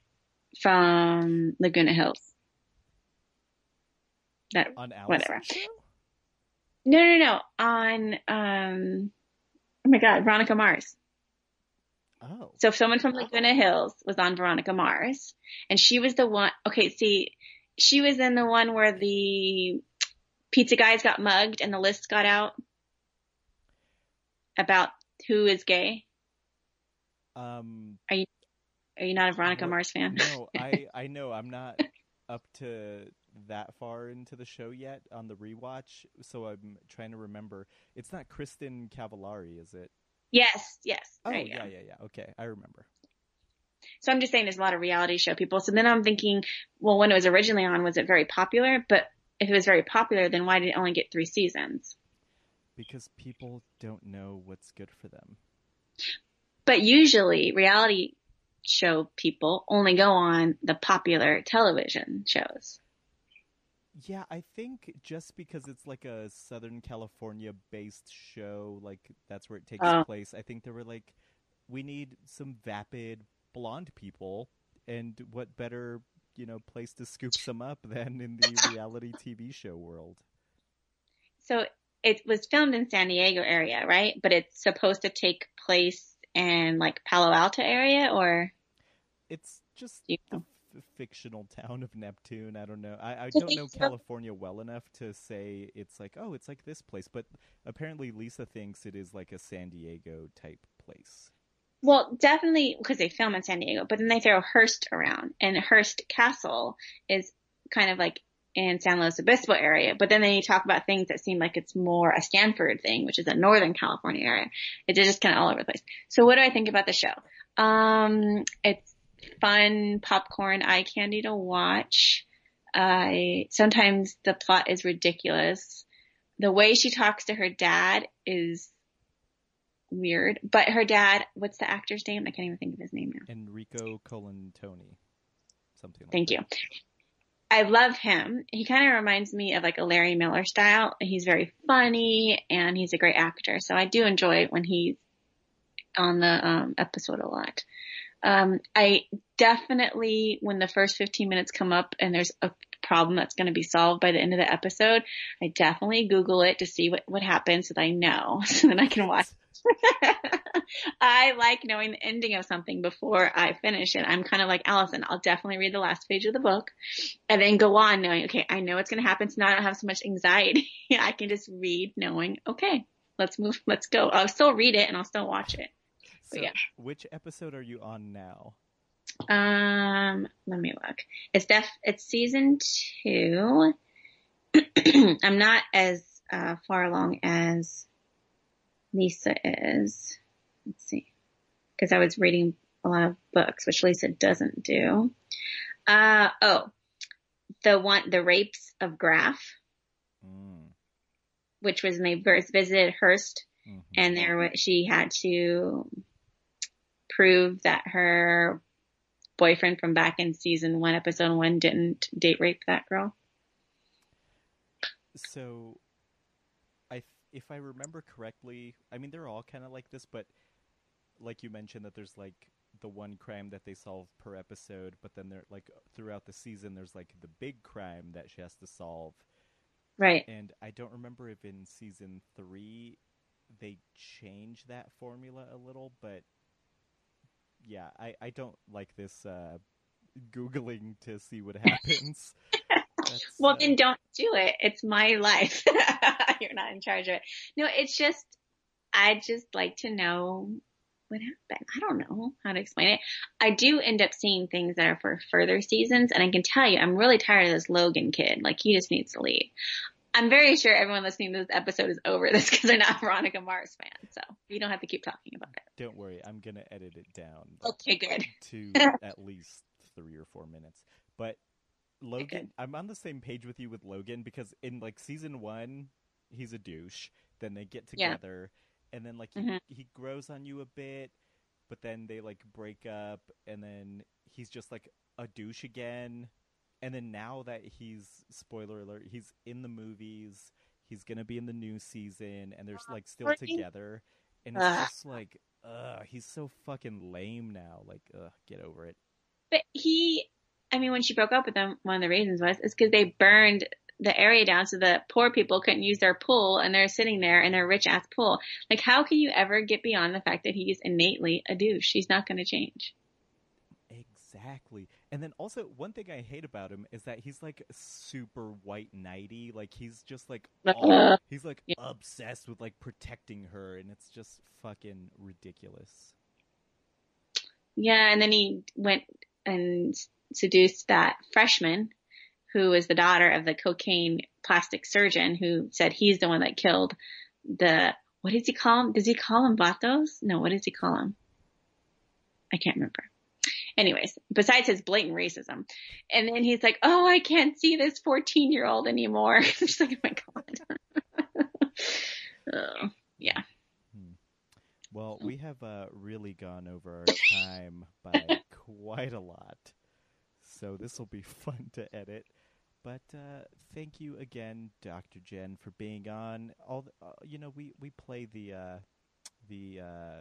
from Laguna Hills. That on whatever. Show? No, no, no. On um, oh my God, Veronica Mars. Oh. So someone from Laguna Hills was on Veronica Mars, and she was the one. Okay, see, she was in the one where the pizza guys got mugged and the list got out about who is gay. Um. Are you are you not a Veronica Mars fan? No, I I know I'm not up to that far into the show yet on the rewatch, so I'm trying to remember. It's not Kristin Cavallari, is it? yes, yes. Oh yeah, yeah, yeah. Okay, I remember. So I'm just saying there's a lot of reality show people. So then I'm thinking, well, when it was originally on, was it very popular? But if it was very popular, then why did it only get three seasons? Because people don't know what's good for them. But usually reality show people only go on the popular television shows. Yeah, I think just because it's like a Southern California based show, like that's where it takes Oh. place, I think they were like, we need some vapid blonde people, and what better, you know, place to scoop some up than in the reality TV show world? So it was filmed in San Diego area, right? But it's supposed to take place in like Palo Alto area or It's just You the know. f- fictional town of Neptune. I don't know. I, I don't know California well enough to say it's like, oh, it's like this place. But apparently Lisa thinks it is like a San Diego type place. Well, definitely because they film in San Diego, but then they throw Hearst around, and Hearst Castle is kind of like in San Luis Obispo area. But then they talk about things that seem like it's more a Stanford thing, which is a Northern California area. It's just kind of all over the place. So what do I think about the show? Um, it's fun popcorn eye candy to watch. I sometimes the plot is ridiculous. The way she talks to her dad is weird. But her dad, what's the actor's name? I can't even think of his name now. Enrico Colantoni. Something like Thank that. you. I love him. He kind of reminds me of like a Larry Miller style. He's very funny and he's a great actor. So I do enjoy it when he's on the um, episode a lot. Um, I definitely, when the first 15 minutes come up and there's a problem that's going to be solved by the end of the episode, I definitely Google it to see what, what happens so that I know so that I can watch I like knowing the ending of something before I finish it. I'm kind of like Allison. I'll definitely read the last page of the book and then go on knowing, okay, I know what's going to happen. So now I don't have so much anxiety. I can just read knowing, okay, let's move, let's go. I'll still read it and I'll still watch it. So, yeah. which episode are you on now? Um, let me look. It's def. It's season two. I'm not as uh, far along as Lisa is. Let's see, because I was reading a lot of books, which Lisa doesn't do. Uh oh, the one, the rapes of Graff, Mm. which was when they first visited Hearst, Mhm. and there she had to prove that her boyfriend from back in season one, episode one, didn't date rape that girl. So, if I remember correctly, I mean they're all kind of like this, but like you mentioned that there's like the one crime that they solve per episode, but then they're like throughout the season there's like the big crime that she has to solve. Right. And I don't remember if in season three they change that formula a little, but yeah, I, I don't like this uh, googling to see what happens. That's, Well, uh, then don't do it. It's my life. You're not in charge of it. No, it's just, I just like to know what happened. I don't know how to explain it. I do end up seeing things that are for further seasons, and I can tell you, I'm really tired of this Logan kid. Like, he just needs to leave. I'm very sure everyone listening to this episode is over this because they're not Veronica Mars fans, so you don't have to keep talking about it. Don't worry, I'm gonna edit it down Okay, good. to at least three or four minutes. But. Logan, I'm on the same page with you with Logan because in like season one, he's a douche. Then they get Yeah. together, and then like he, Mhm. he grows on you a bit, but then they like break up, and then he's just like a douche again. And then now that he's spoiler alert, he's in the movies. He's gonna be in the new season, and they're like still together. And it's Ugh. just like, ugh, he's so fucking lame now. Like, ugh, get over it. But he, I mean, when she broke up with him, one of the reasons was is because they burned the area down so that poor people couldn't use their pool, and they're sitting there in their rich ass pool. Like, how can you ever get beyond the fact that he's innately a douche? He's not going to change. Exactly. And then also one thing I hate about him is that he's like super white knighty. Like he's just like all, he's like yeah. obsessed with like protecting her and it's just fucking ridiculous. Yeah, and then he went and seduced that freshman who is the daughter of the cocaine plastic surgeon who said he's the one that killed the what does he call him? Does he call him Vatos? No, what does he call him? I can't remember. Anyways, besides his blatant racism. And then he's like, Oh, I can't see this 14 year old anymore. I'm just like, Oh my God. oh, yeah. Well, we have uh, really gone over our time by quite a lot. So this will be fun to edit. But uh, thank you again, Dr. Jen, for being on. All the, uh, you know, we we play the uh, the uh,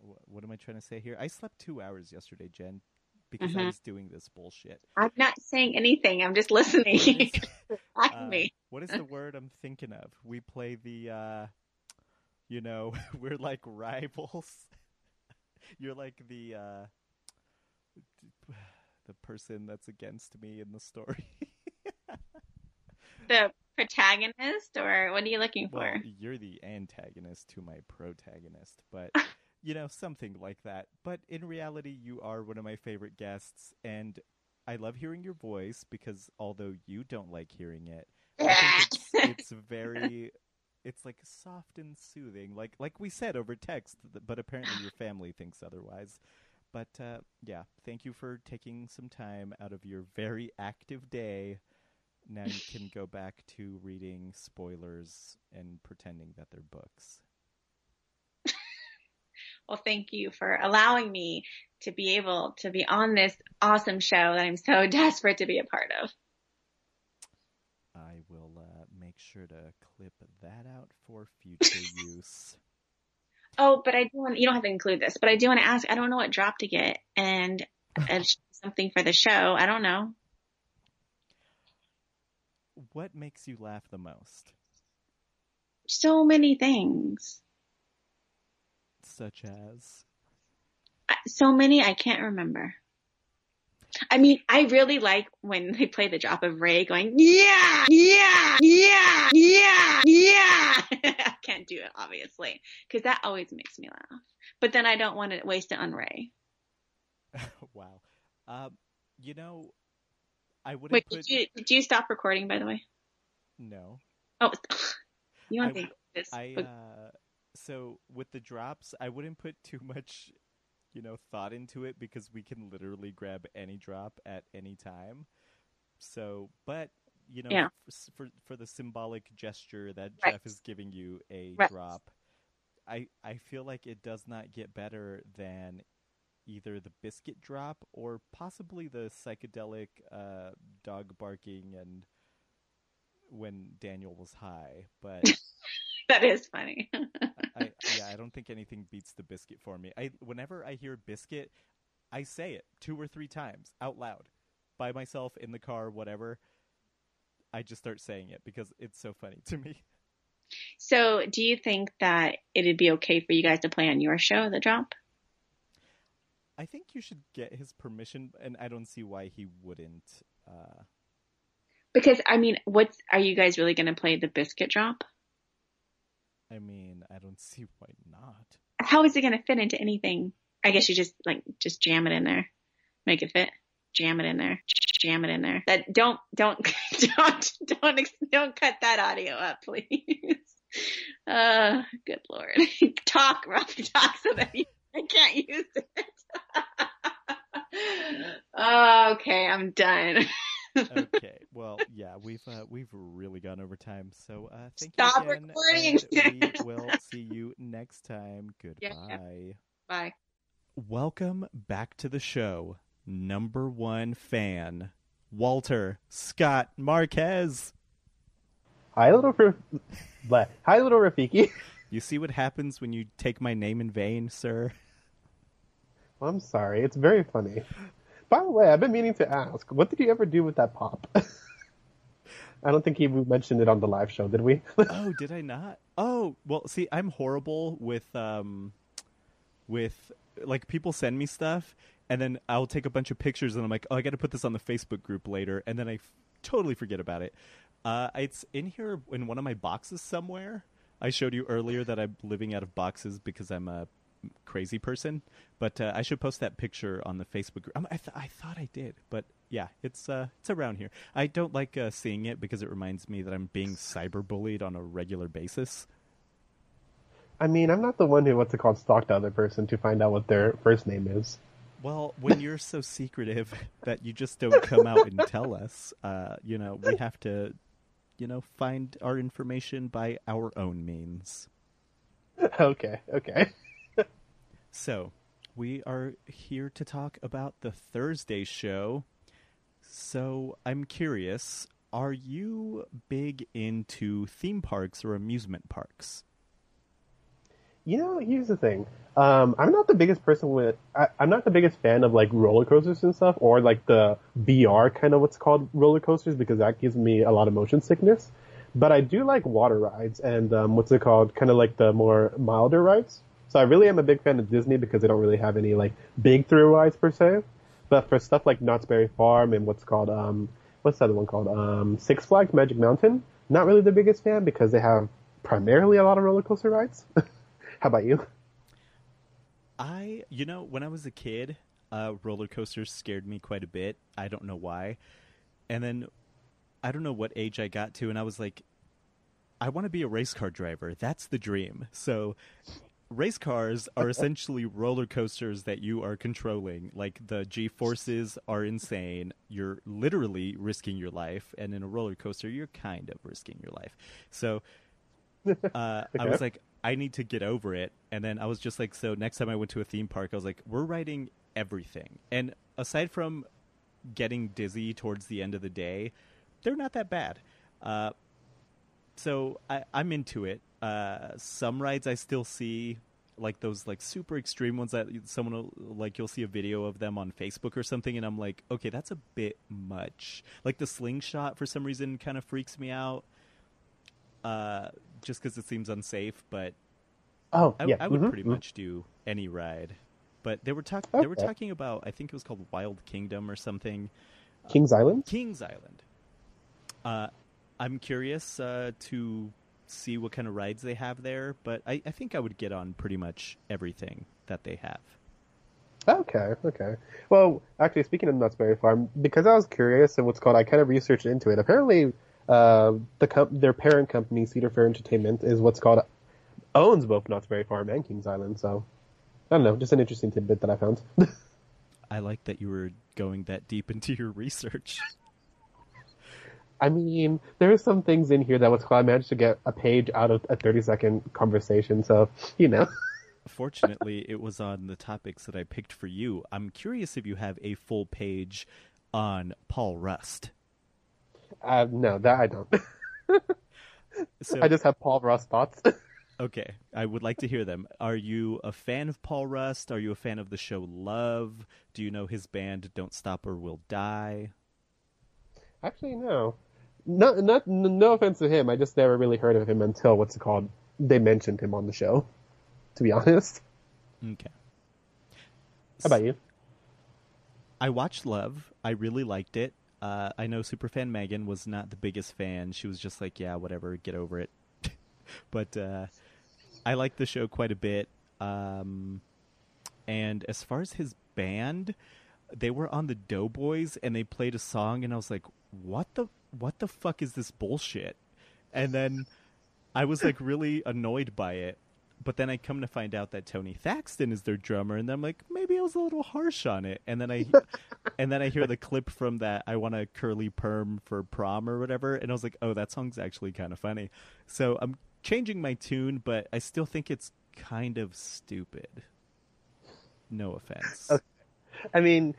wh- what am I trying to say here? I slept two hours yesterday, Jen, because I Mhm. was doing this bullshit. I'm not saying anything. I'm just listening. What is, Like uh, me. what is the word I'm thinking of? We play the, uh, you know, we're like rivals. You're like the uh, the person that's against me in the story. the protagonist or what are you looking for? Well, you're the antagonist to my protagonist, but you know, something like that. But in reality, you are one of my favorite guests, and I love hearing your voice because although you don't like hearing it, it's, it's very, it's like soft and soothing, like like we said over text. But apparently, your family thinks otherwise. But uh, yeah, thank you for taking some time out of your very active day. Now you can go back to reading spoilers and pretending that they're books. well, thank you for allowing me to be able to be on this awesome show that I'm so desperate to be a part of. I will uh, make sure to clip that out for future use. Oh, but I do want, you don't have to include this, but I do want to ask, I don't know what drop to get and something for the show. I don't know. What makes you laugh the most? So many things. Such as. So many I can't remember. I mean, I really like when they play the drop of Ray going, yeah, yeah, yeah, yeah, yeah. I can't do it, obviously, because that always makes me laugh. But then I don't want to waste it on Ray. wow. Um, you know, I would Wait, put did you did you stop recording by the way? no. Oh, you want to think this? I uh, so with the drops, I wouldn't put too much, you know, thought into it because we can literally grab any drop at any time. So, but you know, Yeah. for for the symbolic gesture that Right. Jeff is giving you a Right. drop, I I feel like it does not get better than either the biscuit drop or possibly the psychedelic uh, dog barking and when Daniel was high, but. that is funny. I yeah, I don't think anything beats the biscuit for me. I whenever I hear biscuit, I say it two or three times out loud, by myself in the car, whatever. I just start saying it because it's so funny to me. so, do you think that it'd be okay for you guys to play on your show, The Drop? I think you should get his permission, and I don't see why he wouldn't. Uh, Because I mean, what's are you guys really going to play the biscuit drop? I mean, I don't see why not. How is it going to fit into anything? I guess you just like just jam it in there, make it fit. Jam it in there. Jam it in there. That don't don't don't don't don't cut that audio up, please. Uh, good lord. talk, rough talk, so that you, I can't use it. okay, I'm done. Okay, well, yeah, we've uh, we've really gone over time, so uh, thank Stop you again, recording. and we will see you next time. Yeah. Goodbye. Bye. Welcome back to the show. Number one fan, Walter Scott Marquez. Hi, little Ra- Hi, little Rafiki. You see what happens when you take my name in vain, sir? I'm sorry. It's very funny. By the way, I've been meaning to ask, what did you ever do with that pop? I don't think he mentioned it on the live show, did we? oh, did I not? Oh, well, see, I'm horrible with um with like people send me stuff and then I'll take a bunch of pictures and I'm like, "Oh, I got to put this on the Facebook group later." And then I f- totally forget about it. Uh it's in here in one of my boxes somewhere. I showed you earlier that I'm living out of boxes because I'm a crazy person, but uh, I should post that picture on the Facebook group. Um, I, th- I thought I did, but yeah, it's uh, it's around here. I don't like uh, seeing it because it reminds me that I'm being cyberbullied on a regular basis. I mean, I'm not the one who, what's it called, stalked the other person to find out what their first name is. Well, when you're so secretive that you just don't come out and tell us, uh, you know, we have to, you know, find our information by our own means. okay, okay. So, we are here to talk about the Thursday show. So, I'm curious, are you big into theme parks or amusement parks? You know, here's the thing. Um, I'm not the biggest person with. I, I'm not the biggest fan of like roller coasters and stuff, or like the VR kind of what's called roller coasters because that gives me a lot of motion sickness. But I do like water rides and um, what's it called, kind of like the more milder rides. So I really am a big fan of Disney because they don't really have any like big thrill rides per se. But for stuff like Knott's Berry Farm and what's called um, what's the other one called um, Six Flags Magic Mountain, not really the biggest fan because they have primarily a lot of roller coaster rides. How about you? I, you know, when I was a kid, uh, roller coasters scared me quite a bit. I don't know why. And then I don't know what age I got to, and I was like, I want to be a race car driver. That's the dream. So, race cars are essentially roller coasters that you are controlling. Like the G forces are insane. You're literally risking your life, and in a roller coaster, you're kind of risking your life. So, uh, I was like, I need to get over it. And then I was just like, so next time I went to a theme park, I was like, we're riding everything. And aside from getting dizzy towards the end of the day, they're not that bad. Uh, so I, I'm into it. Uh, some rides I still see, like those like super extreme ones that someone will, like you'll see a video of them on Facebook or something, and I'm like, okay, that's a bit much. Like the slingshot for some reason kind of freaks me out, uh, just because it seems unsafe. But Oh, I, yeah. I would mhm, pretty mhm. much do any ride. But they were talk- they were talking about I think it was called Wild Kingdom or something. Kings Island. Kings Island. Uh, I'm curious uh, to see what kind of rides they have there, but I, I think I would get on pretty much everything that they have. Okay, okay. Well, actually, speaking of Knott's Berry Farm, because I was curious and what's called, I kind of researched into it. Apparently, uh, the com- their parent company, Cedar Fair Entertainment, is what's called owns both Knott's Berry Farm and Kings Island. So, I don't know, just an interesting tidbit that I found. I like that you were going that deep into your research. I mean, there are some things in here that was called. I managed to get a page out of a 30 second conversation, so, you know. Fortunately, it was on the topics that I picked for you. I'm curious if you have a full page on Paul Rust. Uh, no, that I don't. So, I just have Paul Rust thoughts. okay, I would like to hear them. Are you a fan of Paul Rust? Are you a fan of the show Love? Do you know his band Don't Stop or We'll Die? Actually, no. No, not, no offense to him. I just never really heard of him until what's it called? They mentioned him on the show. To be honest. Okay. How about you? I watched Love. I really liked it. Uh, I know Superfan Megan was not the biggest fan. She was just like, yeah, whatever, get over it. but uh, I liked the show quite a bit. Um, and as far as his band, they were on the Doughboys and they played a song, and I was like, what the what the fuck is this bullshit? And then I was like really annoyed by it. But then I come to find out that Tony Thaxton is their drummer, and I'm like, maybe I was a little harsh on it. And then I, and then I hear the clip from that "I want a curly perm for prom" or whatever, and I was like, oh, that song's actually kind of funny. So I'm changing my tune, but I still think it's kind of stupid. No offense. I mean,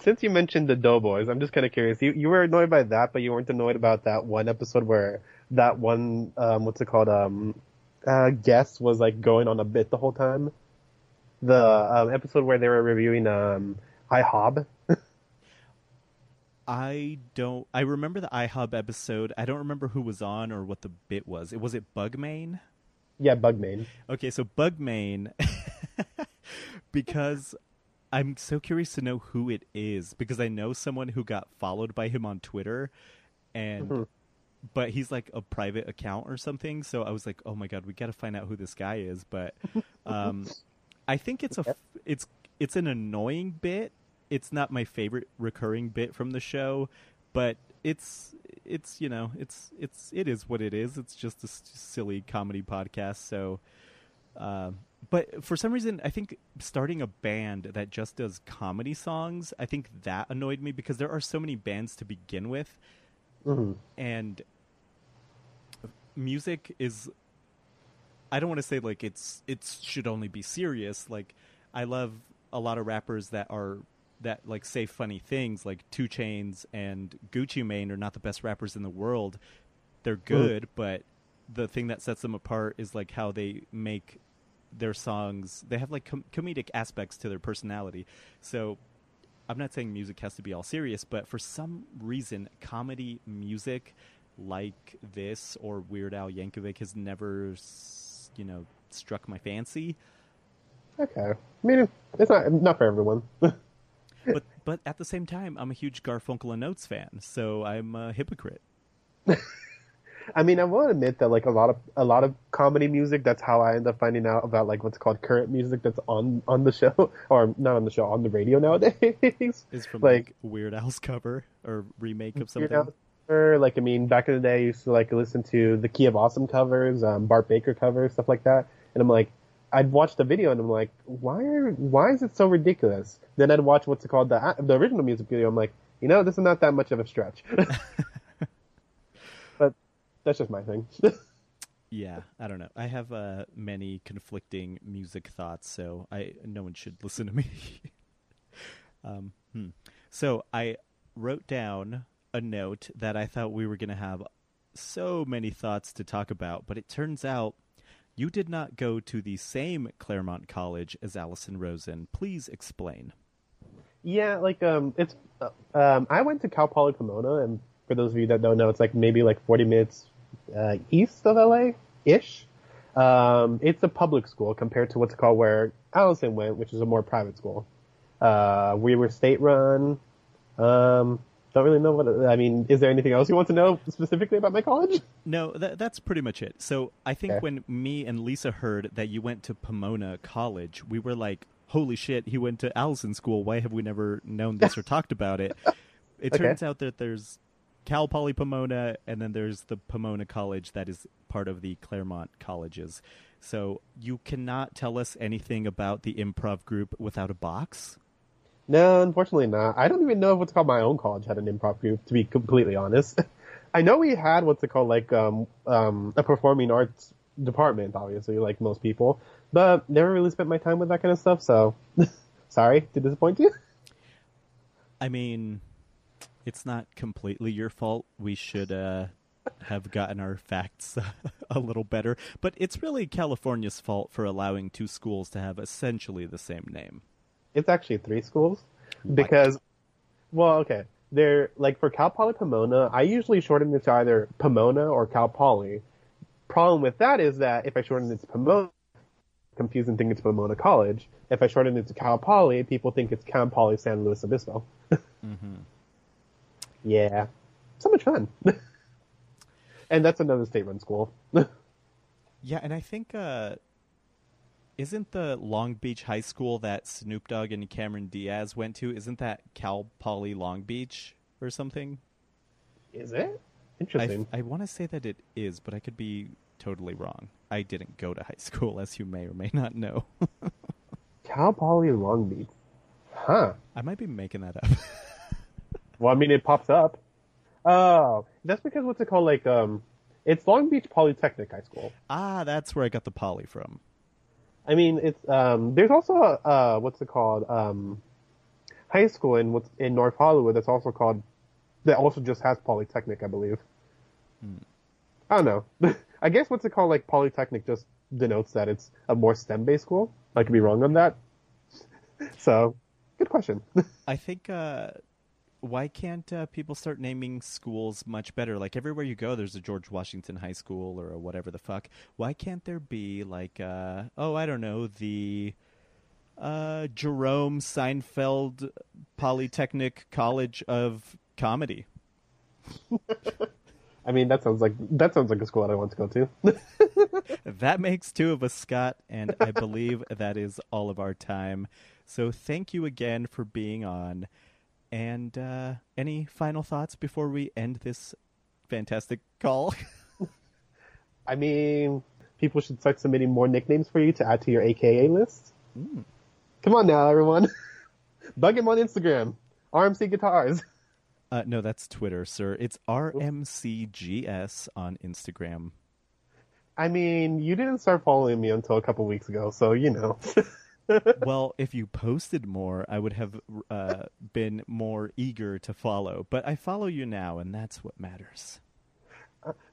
since you mentioned the Doughboys, I'm just kind of curious. You you were annoyed by that, but you weren't annoyed about that one episode where that one um, what's it called um uh, guest was like going on a bit the whole time. The um, episode where they were reviewing um IHOB. I don't. I remember the IHOB episode. I don't remember who was on or what the bit was. It was it Bugmain. Yeah, Bugmain. Okay, so Bugmain, because I'm so curious to know who it is because I know someone who got followed by him on Twitter, and Mhm. but he's like a private account or something. So I was like, oh my god, we got to find out who this guy is. But um, I think it's a it's it's an annoying bit. It's not my favorite recurring bit from the show, but it's it's you know it's it's it is what it is. It's just a s- silly comedy podcast. So, um, but for some reason, I think starting a band that just does comedy songs, I think that annoyed me because there are so many bands to begin with, Mhm. and music is. I don't want to say like it's it should only be serious. Like I love a lot of rappers that are that like say funny things like 2 Chainz and Gucci Mane are not the best rappers in the world. They're good, but the thing that sets them apart is like how they make their songs. They have like com- comedic aspects to their personality. So I'm not saying music has to be all serious, but for some reason, comedy music like this or Weird Al Yankovic has never, you know, struck my fancy. Okay. I mean, it's not not for everyone. but but at the same time, I'm a huge Garfunkel and Oates fan, so I'm a hypocrite. I mean, I will admit that like a lot of a lot of comedy music. That's how I end up finding out about like what's called current music that's on on the show or not on the show on the radio nowadays. Is from like like Weird Al's cover or remake of something. know, or like I mean, back in the day, I used to like listen to the Key of Awesome covers, um, Bart Baker covers, stuff like that. And I'm like, I'd watch the video and I'm like, why are why is it so ridiculous? Then I'd watch what's called the the original music video. I'm like, you know, this is not that much of a stretch. that's just my thing. Yeah, I don't know. I have uh, many conflicting music thoughts, so I no one should listen to me. um, hmm. So I wrote down a note that I thought we were going to have so many thoughts to talk about, but it turns out you did not go to the same Claremont College as Allison Rosen. Please explain. Yeah, like um, it's uh, um, I went to Cal Poly Pomona, and for those of you that don't know, it's like maybe like 40 minutes uh, east of LA ish. Um, it's a public school compared to what's called where Allison went, which is a more private school. Uh, we were state run. Um, don't really know what I mean. Is there anything else you want to know specifically about my college? No, that, that's pretty much it. So I think Okay. when me and Lisa heard that you went to Pomona College, we were like, holy shit, he went to Allison School. Why have we never known this or talked about it? It Okay. turns out that there's Cal Poly Pomona, and then there's the Pomona College that is part of the Claremont colleges. So you cannot tell us anything about the improv group without a box. No, unfortunately not. I don't even know if what's called my own college had an improv group, to be completely honest. I know we had what's it called, like um um a performing arts department, obviously, like most people, but never really spent my time with that kind of stuff. So, sorry to disappoint you. I mean, it's not completely your fault. We should uh, have gotten our facts a little better, but it's really California's fault for allowing two schools to have essentially the same name. It's actually three schools because, well, okay, they're like for Cal Poly Pomona. I usually shorten it to either Pomona or Cal Poly. Problem with that is that if I shorten it to Pomona, confusing think it's Pomona College. If I shorten it to Cal Poly, people think it's Cal Poly San Luis Obispo. Mm-hmm. Yeah, so much fun. and that's another state-run school. Yeah, and I think uh, isn't the Long Beach High School that Snoop Dogg and Cameron Diaz went to? Isn't that Cal Poly Long Beach or something? is it? I, Interesting. I want to say that it is, but I could be totally wrong. I didn't go to high school, as you may or may not know. Cal Poly Long Beach. Huh. I might be making that up. Well, I mean, it pops up. Oh, that's because what's it called? Like, um, it's Long Beach Polytechnic High School. ah, that's where I got the poly from. I mean, it's um, there's also a, uh, what's it called? Um, high school in what's in North Hollywood that's also called that also just has Polytechnic, I believe. I don't know. I guess what's it called? Like Polytechnic just denotes that it's a more STEM-based school. I could be wrong on that. So, good question. I think uh, why can't uh, people start naming schools much better? Like everywhere you go, there's a George Washington High School or a whatever the fuck. Why can't there be like, uh, oh, I don't know, the uh, Jerome Seinfeld Polytechnic College of Comedy? I mean, that sounds like that sounds like a school that I want to go to. That makes two of us, Scott, and I believe that is all of our time. So thank you again for being on. And uh, any final thoughts before we end this fantastic call? I mean, people should start submitting more nicknames for you to add to your AKA list. Come on now, everyone. Bug him on Instagram. RMC Guitars. Uh, no, that's Twitter, sir. It's RMCGS on Instagram. I mean, you didn't start following me until a couple weeks ago, so you know. Well, if you posted more, I would have uh, been more eager to follow. But I follow you now, and that's what matters.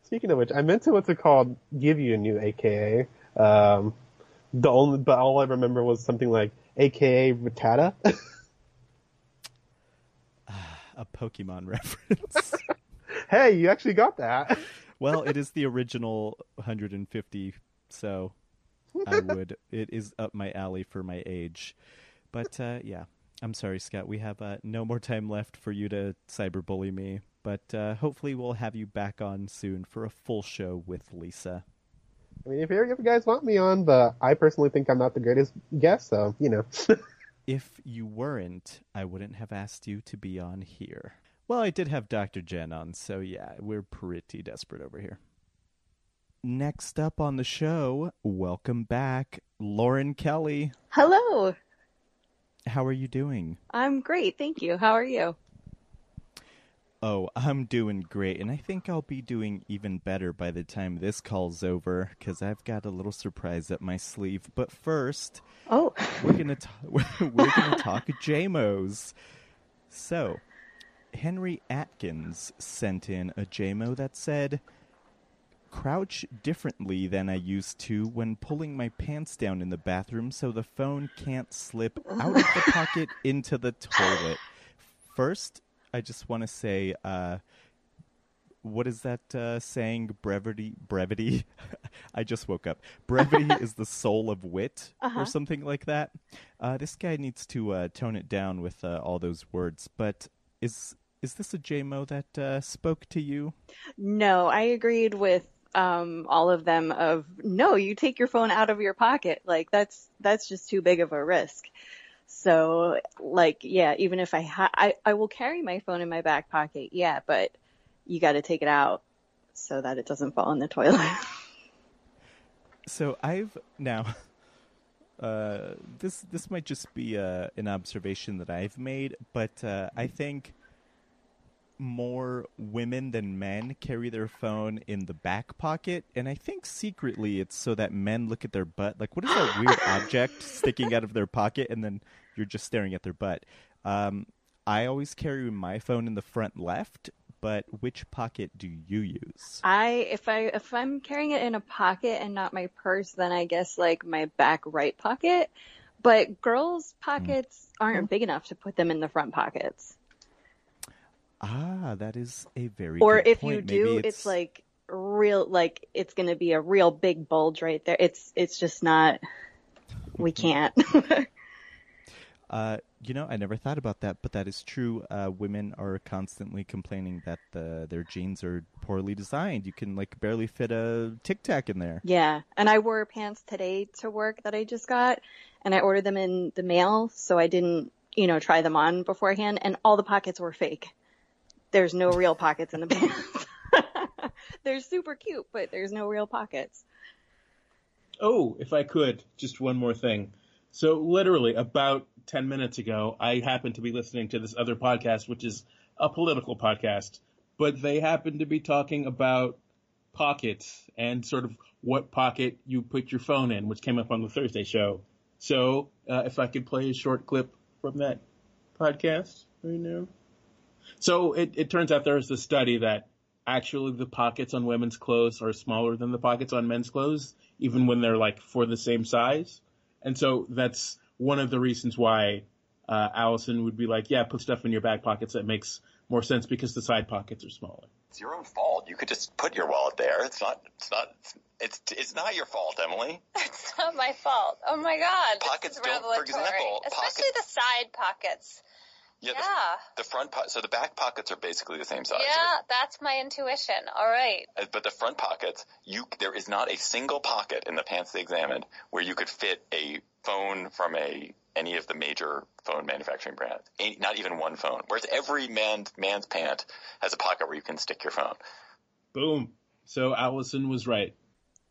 Speaking of which, I meant to what's it called? Give you a new AKA. Um, the only, but all I remember was something like AKA Rattata. A Pokemon reference. hey, you actually got that. well, it is the original 150, so I would. It is up my alley for my age. But uh, yeah, I'm sorry, Scott. We have uh, no more time left for you to cyberbully me. But uh, hopefully, we'll have you back on soon for a full show with Lisa. I mean, if you if you guys want me on, but I personally think I'm not the greatest guest, so you know. If you weren't, I wouldn't have asked you to be on here. Well, I did have Dr. Jen on, so yeah, we're pretty desperate over here. Next up on the show, welcome back, Lauren Kelly. Hello. How are you doing? I'm great. Thank you. How are you? Oh, I'm doing great, and I think I'll be doing even better by the time this call's over, because I've got a little surprise up my sleeve. But first, Oh. we're gonna we're gonna talk JMOs. So, Henry Atkins sent in a JMO that said, "Crouch differently than I used to when pulling my pants down in the bathroom, so the phone can't slip out of the pocket into the toilet." First, I just want to say, uh, what is that uh, saying? Brevity, brevity. I just woke up. Brevity is the soul of wit, Uh-huh. or something like that. Uh, this guy needs to uh, tone it down with uh, all those words. But is is this a JMO that uh, spoke to you? No, I agreed with um, all of them of no, you take your phone out of your pocket. Like that's that's just too big of a risk. So like yeah, even if I ha- I I will carry my phone in my back pocket, yeah, but you got to take it out so that it doesn't fall in the toilet. So I've now. Uh, this this might just be uh, an observation that I've made, but uh, I think more women than men carry their phone in the back pocket, and I think secretly it's so that men look at their butt. Like, what is that weird object sticking out of their pocket, and then you're just staring at their butt? Um, I always carry my phone in the front left, but which pocket do you use? I if I if I'm carrying it in a pocket and not my purse, then I guess like my back right pocket. But girls' pockets aren't big enough to put them in the front pockets. Ah, that is a very Or if point. you do, Maybe it's... like real like it's going to be a real big bulge right there. It's it's just not we can't. Uh, you know, I never thought about that, but that is true. Uh, women are constantly complaining that the, their jeans are poorly designed. You can like barely fit a tic tac in there. Yeah, and I wore pants today to work that I just got, and I ordered them in the mail, so I didn't, you know, try them on beforehand, and all the pockets were fake. There's no real pockets in the pants. They're super cute, but there's no real pockets. Oh, if I could, just one more thing. So literally about 10 minutes ago, I happened to be listening to this other podcast, which is a political podcast, but they happened to be talking about pockets and sort of what pocket you put your phone in, which came up on the Thursday show. So, uh, if I could play a short clip from that podcast right now. So it, it turns out there's a study that actually the pockets on women's clothes are smaller than the pockets on men's clothes, even when they're like for the same size. And so that's one of the reasons why uh, Allison would be like, yeah, put stuff in your back pockets. That makes more sense because the side pockets are smaller. It's your own fault. You could just put your wallet there. It's not. It's not. It's it's not your fault, Emily. It's not my fault. Oh my god. Pockets this is don't- for example, Especially the side pockets. Yeah. Yeah. The, the front po- so the back pockets are basically the same size. Yeah, that's my intuition. All right. Uh, But the front pockets, you there is not a single pocket in the pants they examined where you could fit a phone from a any of the major phone manufacturing brands. Any, not even one phone. Whereas every man man's pant has a pocket where you can stick your phone. Boom. So Allison was right.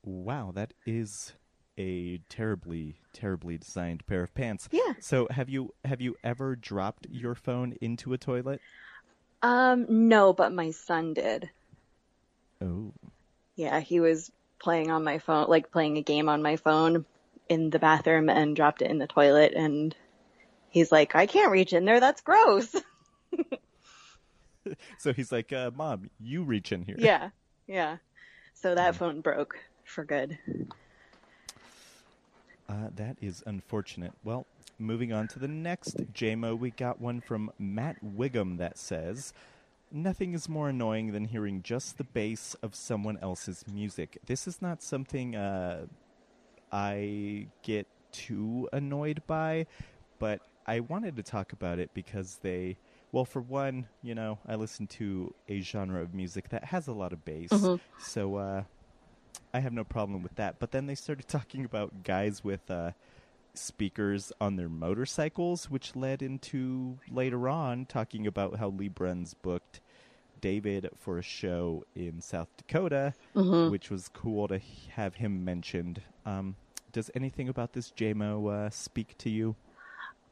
Wow, that is a terribly, terribly designed pair of pants. Yeah. So have you have you ever dropped your phone into a toilet? Um, no, but my son did. Oh. Yeah, he was playing on my phone, like playing a game on my phone in the bathroom and dropped it in the toilet and he's like, I can't reach in there, that's gross. So he's like, uh, "Mom, you reach in here." yeah, yeah. So that phone broke for good. Uh, that is unfortunate. Well, moving on to the next JMO, we got one from Matt Wiggum that says, Nothing is more annoying than hearing just the bass of someone else's music. This is not something uh, I get too annoyed by, but I wanted to talk about it because they, well, for one, you know, I listen to a genre of music that has a lot of bass. Mhm. So, uh, I have no problem with that. But then they started talking about guys with uh, speakers on their motorcycles, which led into later on talking about how Lee Bruns booked David for a show in South Dakota, Mhm. which was cool to have him mentioned. Um, does anything about this JMO uh, speak to you?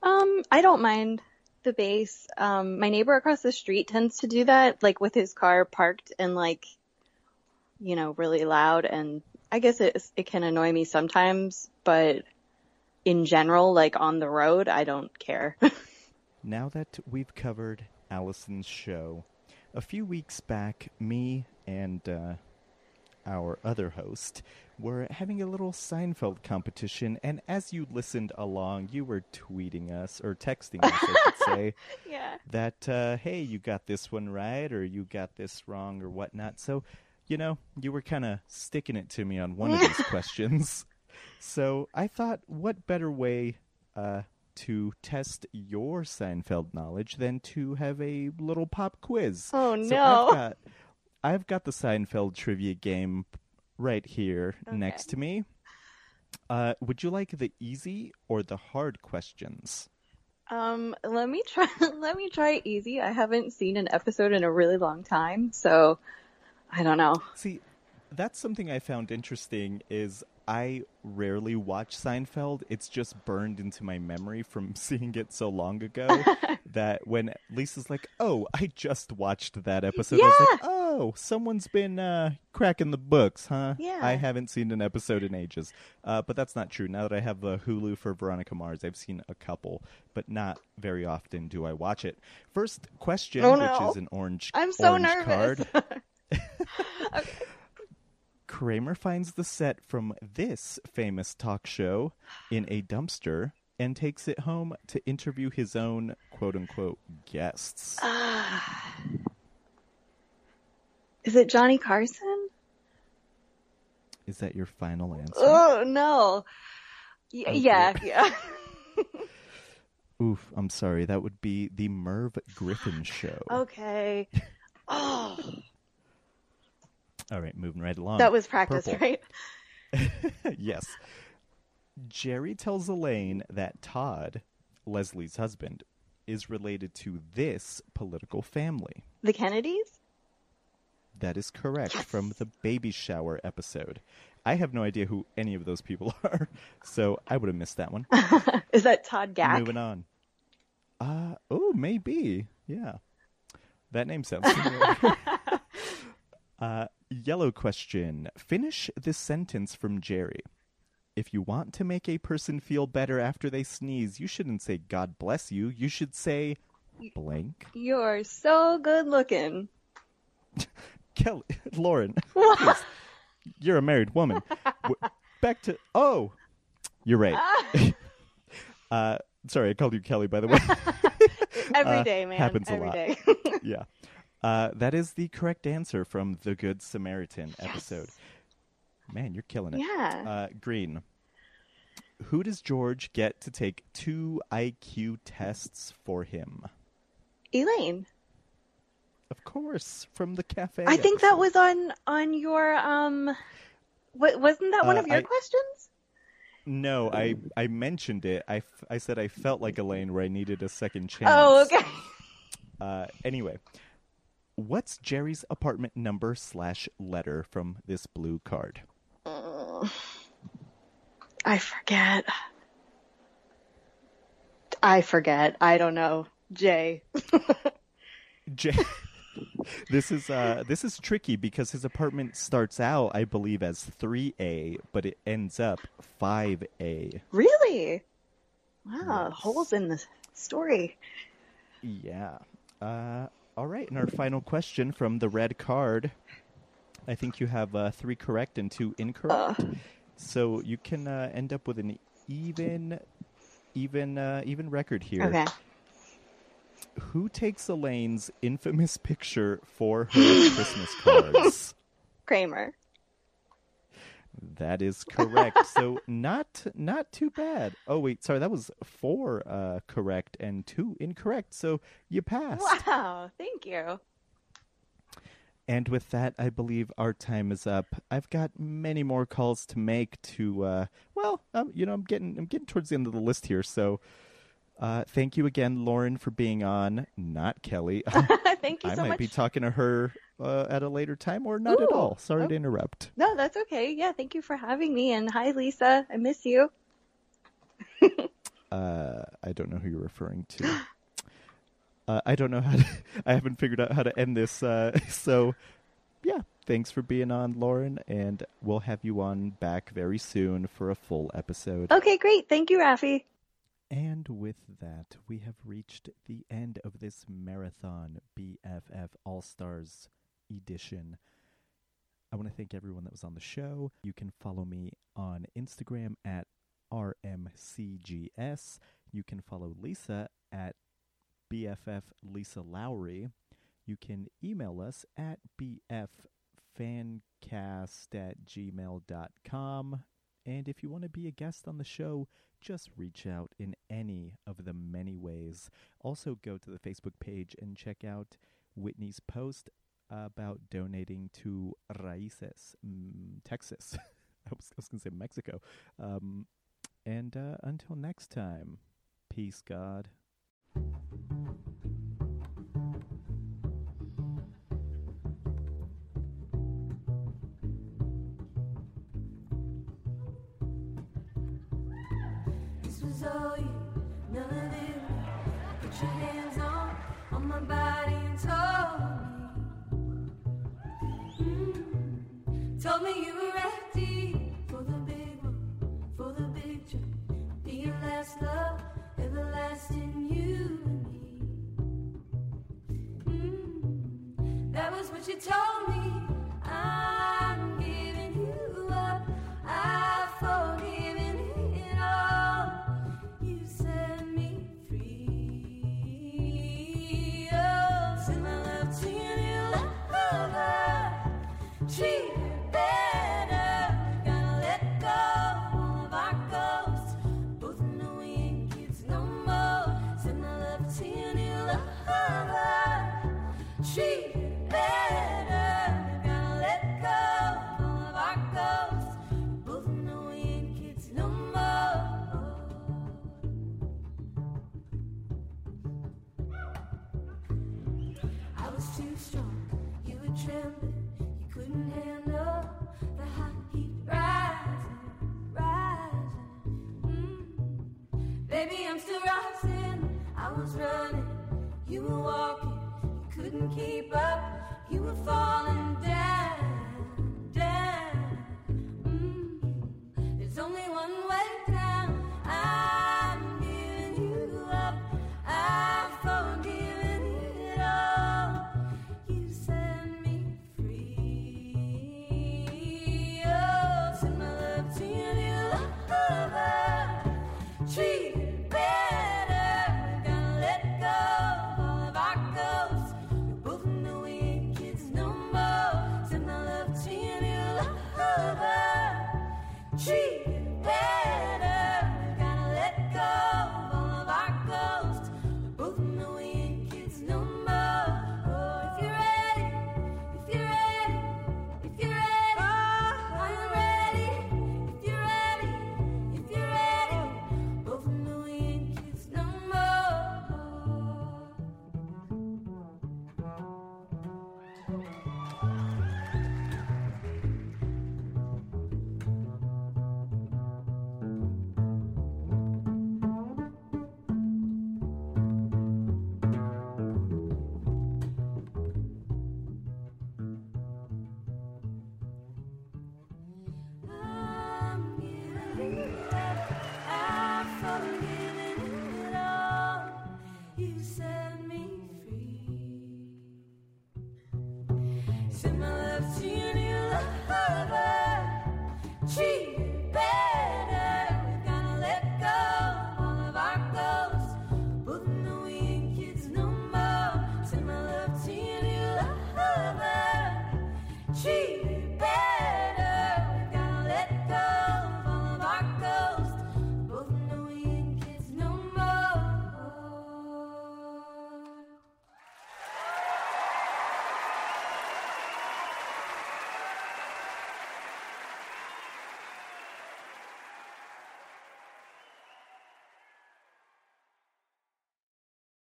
Um, I don't mind the bass. Um, my neighbor across the street tends to do that, like with his car parked and like, you know, really loud. And I guess it it can annoy me sometimes, but in general, like on the road, I don't care. Now that we've covered Allison's show, a few weeks back, me and uh, our other host were having a little Seinfeld competition, and as you listened along, you were tweeting us, or texting us, I should say, yeah. that, uh, hey, you got this one right, or you got this wrong, or whatnot. So, you know, you were kind of sticking it to me on one of these questions. So I thought, what better way uh, to test your Seinfeld knowledge than to have a little pop quiz? Oh, So no. I've got, I've got the Seinfeld trivia game right here Okay. next to me. Uh, would you like the easy or the hard questions? Um, let me try. Let me try easy. I haven't seen an episode in a really long time, so I don't know. See, that's something I found interesting is I rarely watch Seinfeld. It's just burned into my memory from seeing it so long ago that when Lisa's like, "Oh, I just watched that episode." Yeah. I was like, "Oh, someone's been uh, cracking the books, huh?" Yeah. I haven't seen an episode in ages. Uh, but that's not true. Now that I have uh, Hulu for Veronica Mars, I've seen a couple, but not very often do I watch it. First question, Oh, which is an orange I'm so orange nervous. card. Kramer finds the set from this famous talk show in a dumpster and takes it home to interview his own quote unquote guests. Ah. Is it Johnny Carson? Is that your final answer? Oh no. Y- Oh, yeah, yeah. Oof, I'm sorry. That would be the Merv Griffin show. Okay. Oh, All right, moving right along. that was practice, Purple. right? yes. Jerry tells Elaine that Todd, Leslie's husband, is related to this political family. The Kennedys? That is correct from the baby shower episode. I have no idea who any of those people are, so I would have missed that one. Is that Todd Gack? Moving on. Uh oh, maybe. Yeah. That name sounds familiar. uh yellow question. Finish this sentence from Jerry. If you want to make a person feel better after they sneeze, you shouldn't say God bless you. You should say blank. You're so good looking. Kelly, Lauren, please. you're a married woman. Back to oh, you're right. uh, sorry, I called you Kelly, by the way. Every Uh, day, man. Happens a Every lot. day. yeah, uh, that is the correct answer from the Good Samaritan episode. Man, you're killing it. Yeah. Uh, Green. Who does George get to take two IQ tests for him? Elaine. Of course, from the cafe. I think that was on on your um wa- wasn't that one Uh, of your I- questions? No, I I mentioned it. I, f- I said I felt like Elaine where I needed a second chance. Oh, okay. Uh, anyway, what's Jerry's apartment number slash letter from this blue card? Uh, I forget. I forget. I don't know. Jay. J- this is uh this is tricky because his apartment starts out, I believe, as three A, but it ends up five A. Really? Wow, holes in the story. Yeah. Uh, all right, and our final question from the red card. I think you have uh, three correct and two incorrect, so you can uh, end up with an even, even, uh, even record here. Okay. Who takes Elaine's infamous picture for her Christmas cards? Kramer. That is correct. so not not too bad. Oh wait, sorry, that was four uh, correct and two incorrect. So you passed. Wow, thank you. And with that, I believe our time is up. I've got many more calls to make. To uh, well, um, you know, I'm getting I'm getting towards the end of the list here. So, uh, thank you again, Lauren, for being on. Not Kelly. Thank you I so might much. be talking to her uh, at a later time, or not at all. Sorry Oh. to interrupt. No, that's okay. Yeah, thank you for having me. And hi, Lisa. I miss you. Uh, I don't know who you're referring to. uh, I don't know how to. I haven't figured out how to end this. Uh, so, yeah, thanks for being on, Lauren, and we'll have you on back very soon for a full episode. Okay, great. Thank you, Rafi. And with that, we have reached the end of this marathon BFF All Stars edition. I want to thank everyone that was on the show. You can follow me on Instagram at RMCGS. You can follow Lisa at BFF Lisa Lowry. You can email us at bffancast at gmail.com. And if you want to be a guest on the show, just reach out in any of the many ways. Also, go to the Facebook page and check out Whitney's post about donating to Raíces, mm, Texas. I was, was going to say Mexico. Um, and uh, until next time, peace, God. told